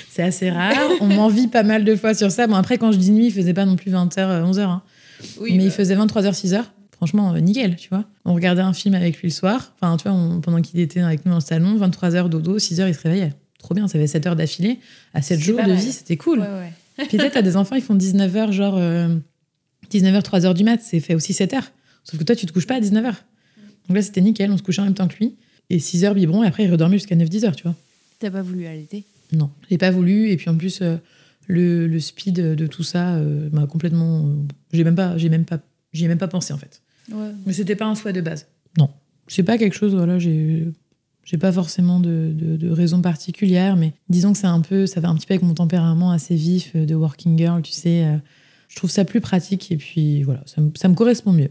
B: C'est assez rare. On m'envie pas mal de fois sur ça. Bon, après, quand je dis nuit, il faisait pas non plus 20h, 11h. Hein.
A: Oui,
B: mais
A: bah,
B: il faisait 23h, 6h. Franchement, euh, nickel, tu vois. On regardait un film avec lui le soir. Enfin, tu vois, on- pendant qu'il était avec nous dans le salon, 23h dodo, 6h, il se réveillait. Trop bien, ça fait 7 heures d'affilée. À 7
A: C'est
B: jours de vie, c'était cool.
A: ouais, ouais. [laughs]
B: Puis peut-être, t'as des enfants, ils font 19h, genre 19h, 3h du mat, c'est fait aussi 7 heures. Sauf que toi, tu te couches pas à 19h. Donc là, c'était nickel, on se couchait en même temps que lui. Et 6h biberon, et après, il redormait jusqu'à 9-10h, tu vois.
A: T'as pas voulu allaiter
B: Non, j'ai pas voulu. Et puis en plus, euh, le, le speed de tout ça euh, m'a complètement. j'ai même pas, j'ai même pas, j'y ai même pas pensé en fait.
A: Ouais.
B: Mais c'était pas un souhait de base. Non, c'est pas quelque chose. Voilà, j'ai, j'ai pas forcément de, de, de raison particulière, mais disons que c'est un peu, ça va un petit peu avec mon tempérament assez vif euh, de working girl, tu sais. euh, je trouve ça plus pratique et puis voilà, ça me, ça me correspond mieux.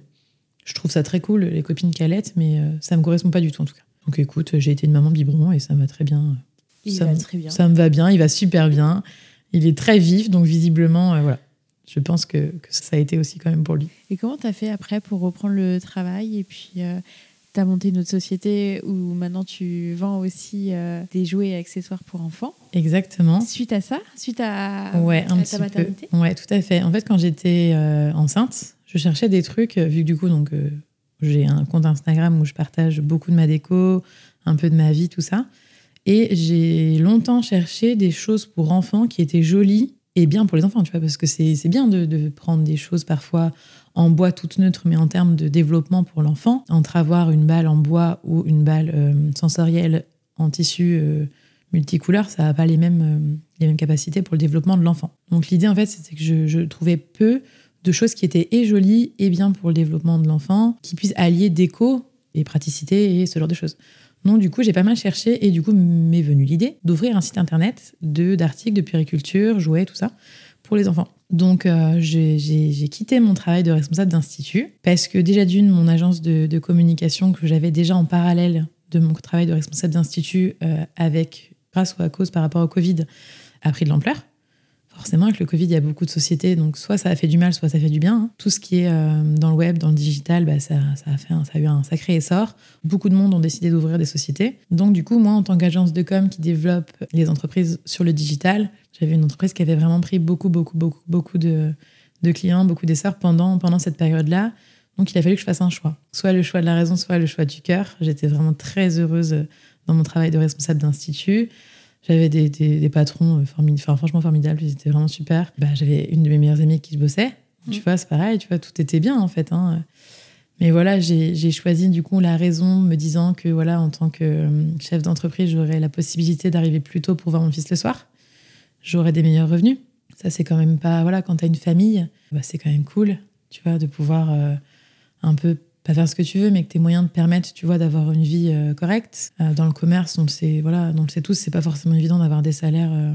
B: Je trouve ça très cool les copines qui allaitent, mais euh, ça me correspond pas du tout en tout cas. Donc écoute, j'ai été une maman biberon et ça m'a très bien.
A: Il
B: ça
A: va
B: me-
A: très bien.
B: Ça me va bien, il va super bien. Il est très vif, donc visiblement, euh, voilà. Je pense que, que ça a été aussi quand même pour lui.
A: Et comment t'as fait après pour reprendre le travail et puis euh, t'as monté une autre société où maintenant tu vends aussi euh, des jouets et accessoires pour enfants?
B: Exactement.
A: Suite à ça, suite à,
B: Ouais, un
A: à
B: petit
A: ta maternité?
B: Peu. Ouais, tout à fait. En fait, quand j'étais euh, enceinte, je cherchais des trucs, vu que du coup, donc, j'ai un compte Instagram où je partage beaucoup de ma déco, un peu de ma vie, tout ça. Et j'ai longtemps cherché des choses pour enfants qui étaient jolies et bien pour les enfants, tu vois, parce que c'est bien de, prendre des choses parfois en bois toutes neutres, mais en termes de développement pour l'enfant, entre avoir une balle en bois ou une balle euh, sensorielle en tissu euh, multicouleur, ça n'a pas les mêmes, euh, les mêmes capacités pour le développement de l'enfant. Donc l'idée, en fait, c'était que je, je trouvais peu de choses qui étaient et jolies et bien pour le développement de l'enfant, qui puissent allier déco et praticité et ce genre de choses. Donc du coup, j'ai pas mal cherché et du coup, m'est venue l'idée d'ouvrir un site internet de d'articles de puériculture, jouets, tout ça, pour les enfants. Donc euh, j'ai quitté mon travail de responsable d'institut parce que déjà d'une, mon agence de, de communication que j'avais déjà en parallèle de mon travail de responsable d'institut euh, avec, grâce ou à cause par rapport au Covid, a pris de l'ampleur. Forcément, avec le Covid, il y a beaucoup de sociétés, donc soit ça a fait du mal, soit ça fait du bien. hein. Tout ce qui est euh, dans le web, dans le digital, bah, ça, a fait ça a eu un sacré essor. Beaucoup de monde ont décidé d'ouvrir des sociétés. Donc du coup, moi, en tant qu'agence de com qui développe les entreprises sur le digital, j'avais une entreprise qui avait vraiment pris beaucoup, beaucoup, beaucoup, beaucoup de, clients, beaucoup d'essor pendant, pendant cette période-là. Donc il a fallu que je fasse un choix. Soit le choix de la raison, soit le choix du cœur. J'étais vraiment très heureuse dans mon travail de responsable d'institut. J'avais des, des, des patrons formid- enfin, franchement formidables, ils étaient vraiment super. Bah, J'avais une de mes meilleures amies qui bossait. Tu
A: Mm.
B: vois, c'est pareil, tu vois, tout était bien en fait. hein. Mais voilà, j'ai choisi du coup la raison, me disant que voilà, en tant que euh, chef d'entreprise, j'aurais la possibilité d'arriver plus tôt pour voir mon fils le soir. J'aurais des meilleurs revenus. Ça, c'est quand même pas. Voilà, quand tu as une famille, bah, c'est quand même cool, tu vois, de pouvoir euh, un peu, faire ce que tu veux, mais que tes moyens te permettent, tu vois, d'avoir une vie euh, correcte. Euh, dans le commerce, on le sait, voilà, on le sait tous, c'est pas forcément évident d'avoir des salaires, euh,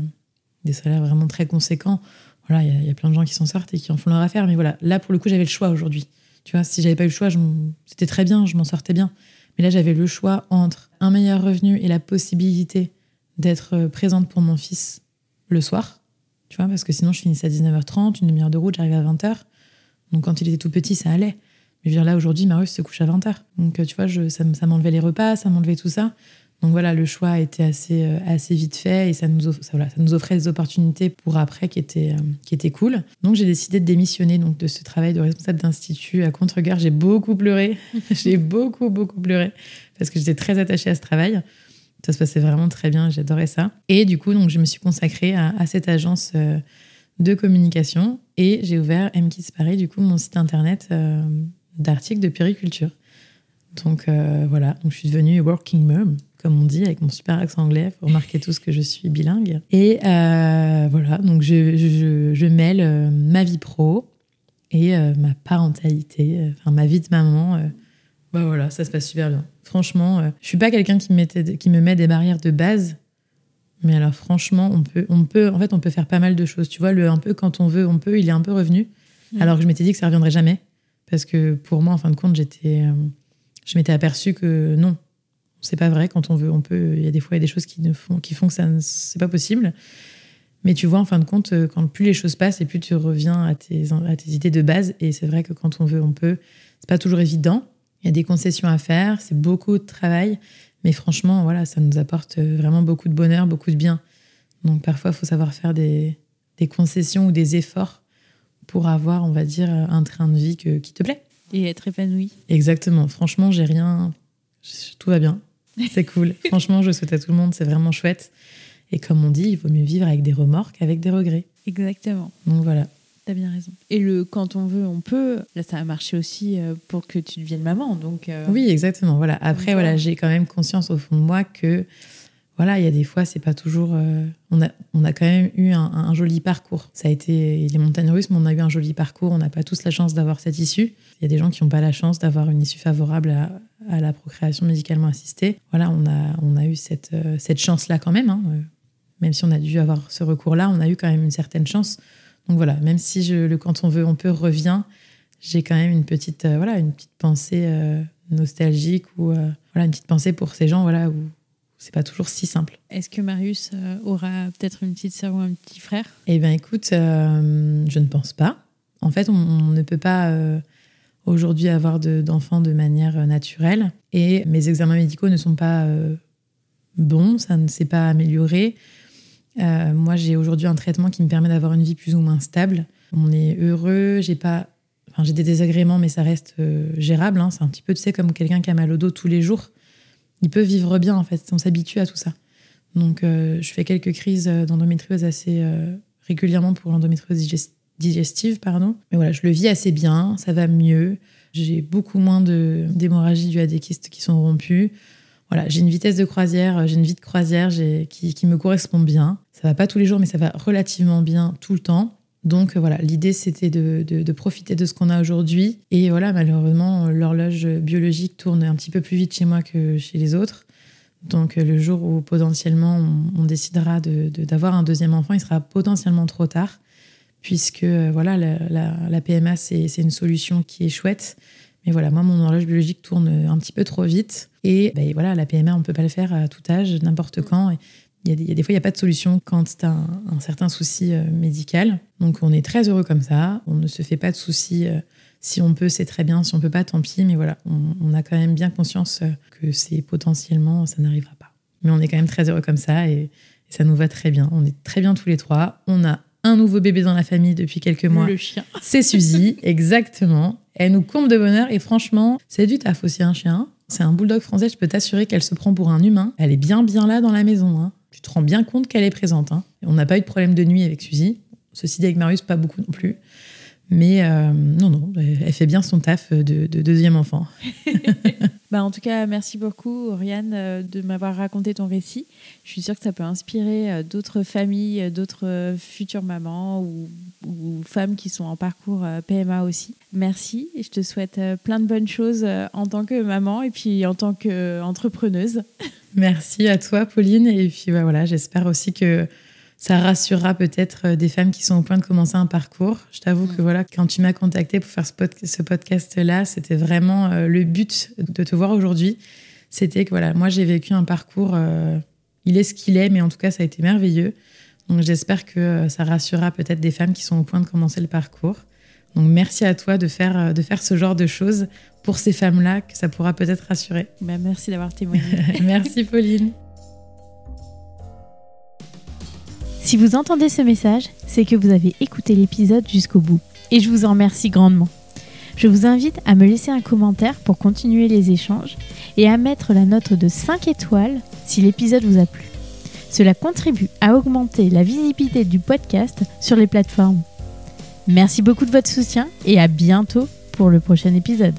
B: des salaires vraiment très conséquents. Voilà, il y a- plein de gens qui s'en sortent et qui en font leur affaire. Mais voilà, là, pour le coup, j'avais le choix aujourd'hui. Tu vois, si j'avais pas eu le choix, c'était très bien, je m'en sortais bien. Mais là, j'avais le choix entre un meilleur revenu et la possibilité d'être présente pour mon fils le soir. Tu vois, parce que sinon, je finissais à 19h30, une demi-heure de route, j'arrivais à 20h. Donc, quand il était tout petit, ça allait. Je veux dire, là, aujourd'hui, Marius se couche à 20h. Donc, euh, tu vois, ça, m'enlevait les repas, ça m'enlevait tout ça. Donc, voilà, le choix a été assez, euh, assez vite fait et ça nous, ça, nous offrait des opportunités pour après qui étaient, euh, qui étaient cool. Donc, j'ai décidé de démissionner donc, de ce travail de responsable d'institut à contre-cœur. J'ai beaucoup pleuré. [laughs] j'ai beaucoup, beaucoup pleuré parce que j'étais très attachée à ce travail. Ça se passait vraiment très bien, j'adorais ça. Et du coup, donc, je me suis consacrée à, cette agence de communication et j'ai ouvert M Kids Paris, du coup, mon site internet d'articles de périculture. Donc euh, voilà, donc je suis devenue working mom, comme on dit, avec mon super accent anglais. Faut remarquer tous que je suis bilingue. Et euh, voilà, donc je, je, je mêle euh, ma vie pro et ma parentalité, enfin ma vie de maman. bah voilà, ça se passe super bien. Franchement, je suis pas quelqu'un qui, qui me met des barrières de base. Mais alors franchement, on peut, on peut, en fait, on peut faire pas mal de choses. Tu vois, le un peu quand on veut, on peut, il est un peu revenu.
A: Mhm.
B: Alors que je m'étais dit que ça reviendrait jamais. Parce que pour moi, en fin de compte, j'étais, euh, je m'étais aperçue que non, c'est pas vrai. Quand on veut, on peut. Il y a des fois, il y a des choses qui, ne font, qui font que ça, c'est pas possible. Mais tu vois, en fin de compte, euh, quand plus les choses passent et plus tu reviens à tes, à tes idées de base. Et c'est vrai que quand on veut, on peut. C'est pas toujours évident. Il y a des concessions à faire. C'est beaucoup de travail. Mais franchement, voilà, ça nous apporte vraiment beaucoup de bonheur, beaucoup de bien. Donc parfois, il faut savoir faire des, des concessions ou des efforts pour avoir, on va dire, un train de vie que- qui te plaît.
A: Et être épanoui.
B: Exactement. Franchement, j'ai rien. Tout va bien. C'est cool. [laughs] Franchement, je souhaite à tout le monde. C'est vraiment chouette. Et comme on dit, il vaut mieux vivre avec des remords qu'avec des regrets.
A: Exactement.
B: Donc voilà.
A: T'as bien raison. Et le quand on veut, on peut. Là, ça a marché aussi euh, pour que tu deviennes maman. Donc, euh,
B: Oui, exactement. Voilà. Après,
A: voilà,
B: j'ai quand même conscience au fond de moi que, voilà, il y a des fois, c'est pas toujours. euh, on, a, on a quand même eu un, joli parcours. Ça a été les montagnes russes, mais on a eu un joli parcours. On n'a pas tous la chance d'avoir cette issue. Il y a des gens qui n'ont pas la chance d'avoir une issue favorable à, la procréation médicalement assistée. Voilà, on a, on a eu cette, euh, cette chance-là quand même. hein. Euh, Même si on a dû avoir ce recours-là, on a eu quand même une certaine chance. Donc voilà, même si je, le quand on veut, on peut revient, j'ai quand même une petite, voilà, une petite pensée nostalgique ou voilà, une petite pensée pour ces gens voilà, c'est pas toujours si simple.
A: Est-ce que Marius euh, aura peut-être une petite sœur ou un petit frère?
B: Eh bien, écoute, euh, je ne pense pas. En fait, on, on ne peut pas euh, aujourd'hui avoir de- d'enfants de, manière naturelle. Et mes examens médicaux ne sont pas euh, bons, ça ne s'est pas amélioré. Moi, j'ai aujourd'hui un traitement qui me permet d'avoir une vie plus ou moins stable. On est heureux, j'ai pas. Enfin, j'ai des désagréments, mais ça reste gérable. hein. C'est un petit peu, tu sais, comme quelqu'un qui a mal au dos tous les jours. Il peut vivre bien, en fait. On s'habitue à tout ça. Donc, euh, je fais quelques crises euh, d'endométriose assez euh, régulièrement pour l'endométriose digest- digestive, pardon. Mais voilà, je le vis assez bien, ça va mieux. J'ai beaucoup moins d'hémorragies dues à des kystes qui sont rompues. Voilà, j'ai une vitesse de croisière, j'ai une vie de croisière qui, qui me correspond bien. Ça va pas tous les jours, mais ça va relativement bien tout le temps. Donc euh, voilà, l'idée c'était de, de- profiter de ce qu'on a aujourd'hui. Et voilà, malheureusement, l'horloge biologique tourne un petit peu plus vite chez moi que chez les autres. Donc euh, le jour où potentiellement on, on décidera de- de- d'avoir un deuxième enfant, il sera potentiellement trop tard, puisque euh, voilà, la, la- PMA c'est une solution qui est chouette. Mais voilà, moi mon horloge biologique tourne un petit peu trop vite. Et ben, voilà, la PMA on peut pas le faire à tout âge, n'importe quand. Il y, a des, il y a des fois, il n'y a pas de solution quand tu as un, un certain souci euh, médical. Donc, on est très heureux comme ça. On ne se fait pas de soucis. euh, si on peut, c'est très bien. Si on peut pas, tant pis. Mais voilà, on, on a quand même bien conscience euh, que c'est potentiellement, ça n'arrivera pas. Mais on est quand même très heureux comme ça et, et ça nous va très bien. On est très bien tous les trois. On a un nouveau bébé dans la famille depuis quelques mois.
A: Le chien. [laughs]
B: C'est Suzy, exactement. Elle nous comble de bonheur et franchement, c'est du taf aussi un chien. C'est un bulldog français, je peux t'assurer qu'elle se prend pour un humain. Elle est bien bien là dans la maison. hein. Tu te rends bien compte qu'elle est présente. Hein. On n'a pas eu de problème de nuit avec Suzy. Ceci dit, avec Marius, pas beaucoup non plus. Mais euh, non, non, elle fait bien son taf de, deuxième enfant. [laughs] [laughs]
A: bah, en tout cas, merci beaucoup, Oriane, euh, de m'avoir raconté ton récit. Je suis sûre que ça peut inspirer euh, d'autres familles, d'autres futures mamans ou, ou, femmes qui sont en parcours PMA aussi. Merci et je te souhaite plein de bonnes choses en tant que maman et puis en tant qu'entrepreneuse. [laughs]
B: Merci à toi, Pauline. Et puis bah, voilà, j'espère aussi que ça rassurera peut-être euh, des femmes qui sont au point de commencer un parcours. Je t'avoue que mm. voilà, quand tu m'as contacté pour faire ce, podcast-là, c'était vraiment euh, le but de te voir aujourd'hui. C'était que voilà, moi j'ai vécu un parcours, euh, il est ce qu'il est, mais en tout cas ça a été merveilleux. Donc j'espère que ça rassurera peut-être des femmes qui sont au point de commencer le parcours. Donc merci à toi de faire, de faire ce genre de choses pour ces femmes-là, que ça pourra peut-être rassurer.
A: Ben, merci d'avoir témoigné. [laughs]
B: merci Pauline.
C: Si vous entendez ce message, c'est que vous avez écouté l'épisode jusqu'au bout. Et je vous en remercie grandement. Je vous invite à me laisser un commentaire pour continuer les échanges et à mettre la note de 5 étoiles si l'épisode vous a plu. Cela contribue à augmenter la visibilité du podcast sur les plateformes. Merci beaucoup de votre soutien et à bientôt pour le prochain épisode.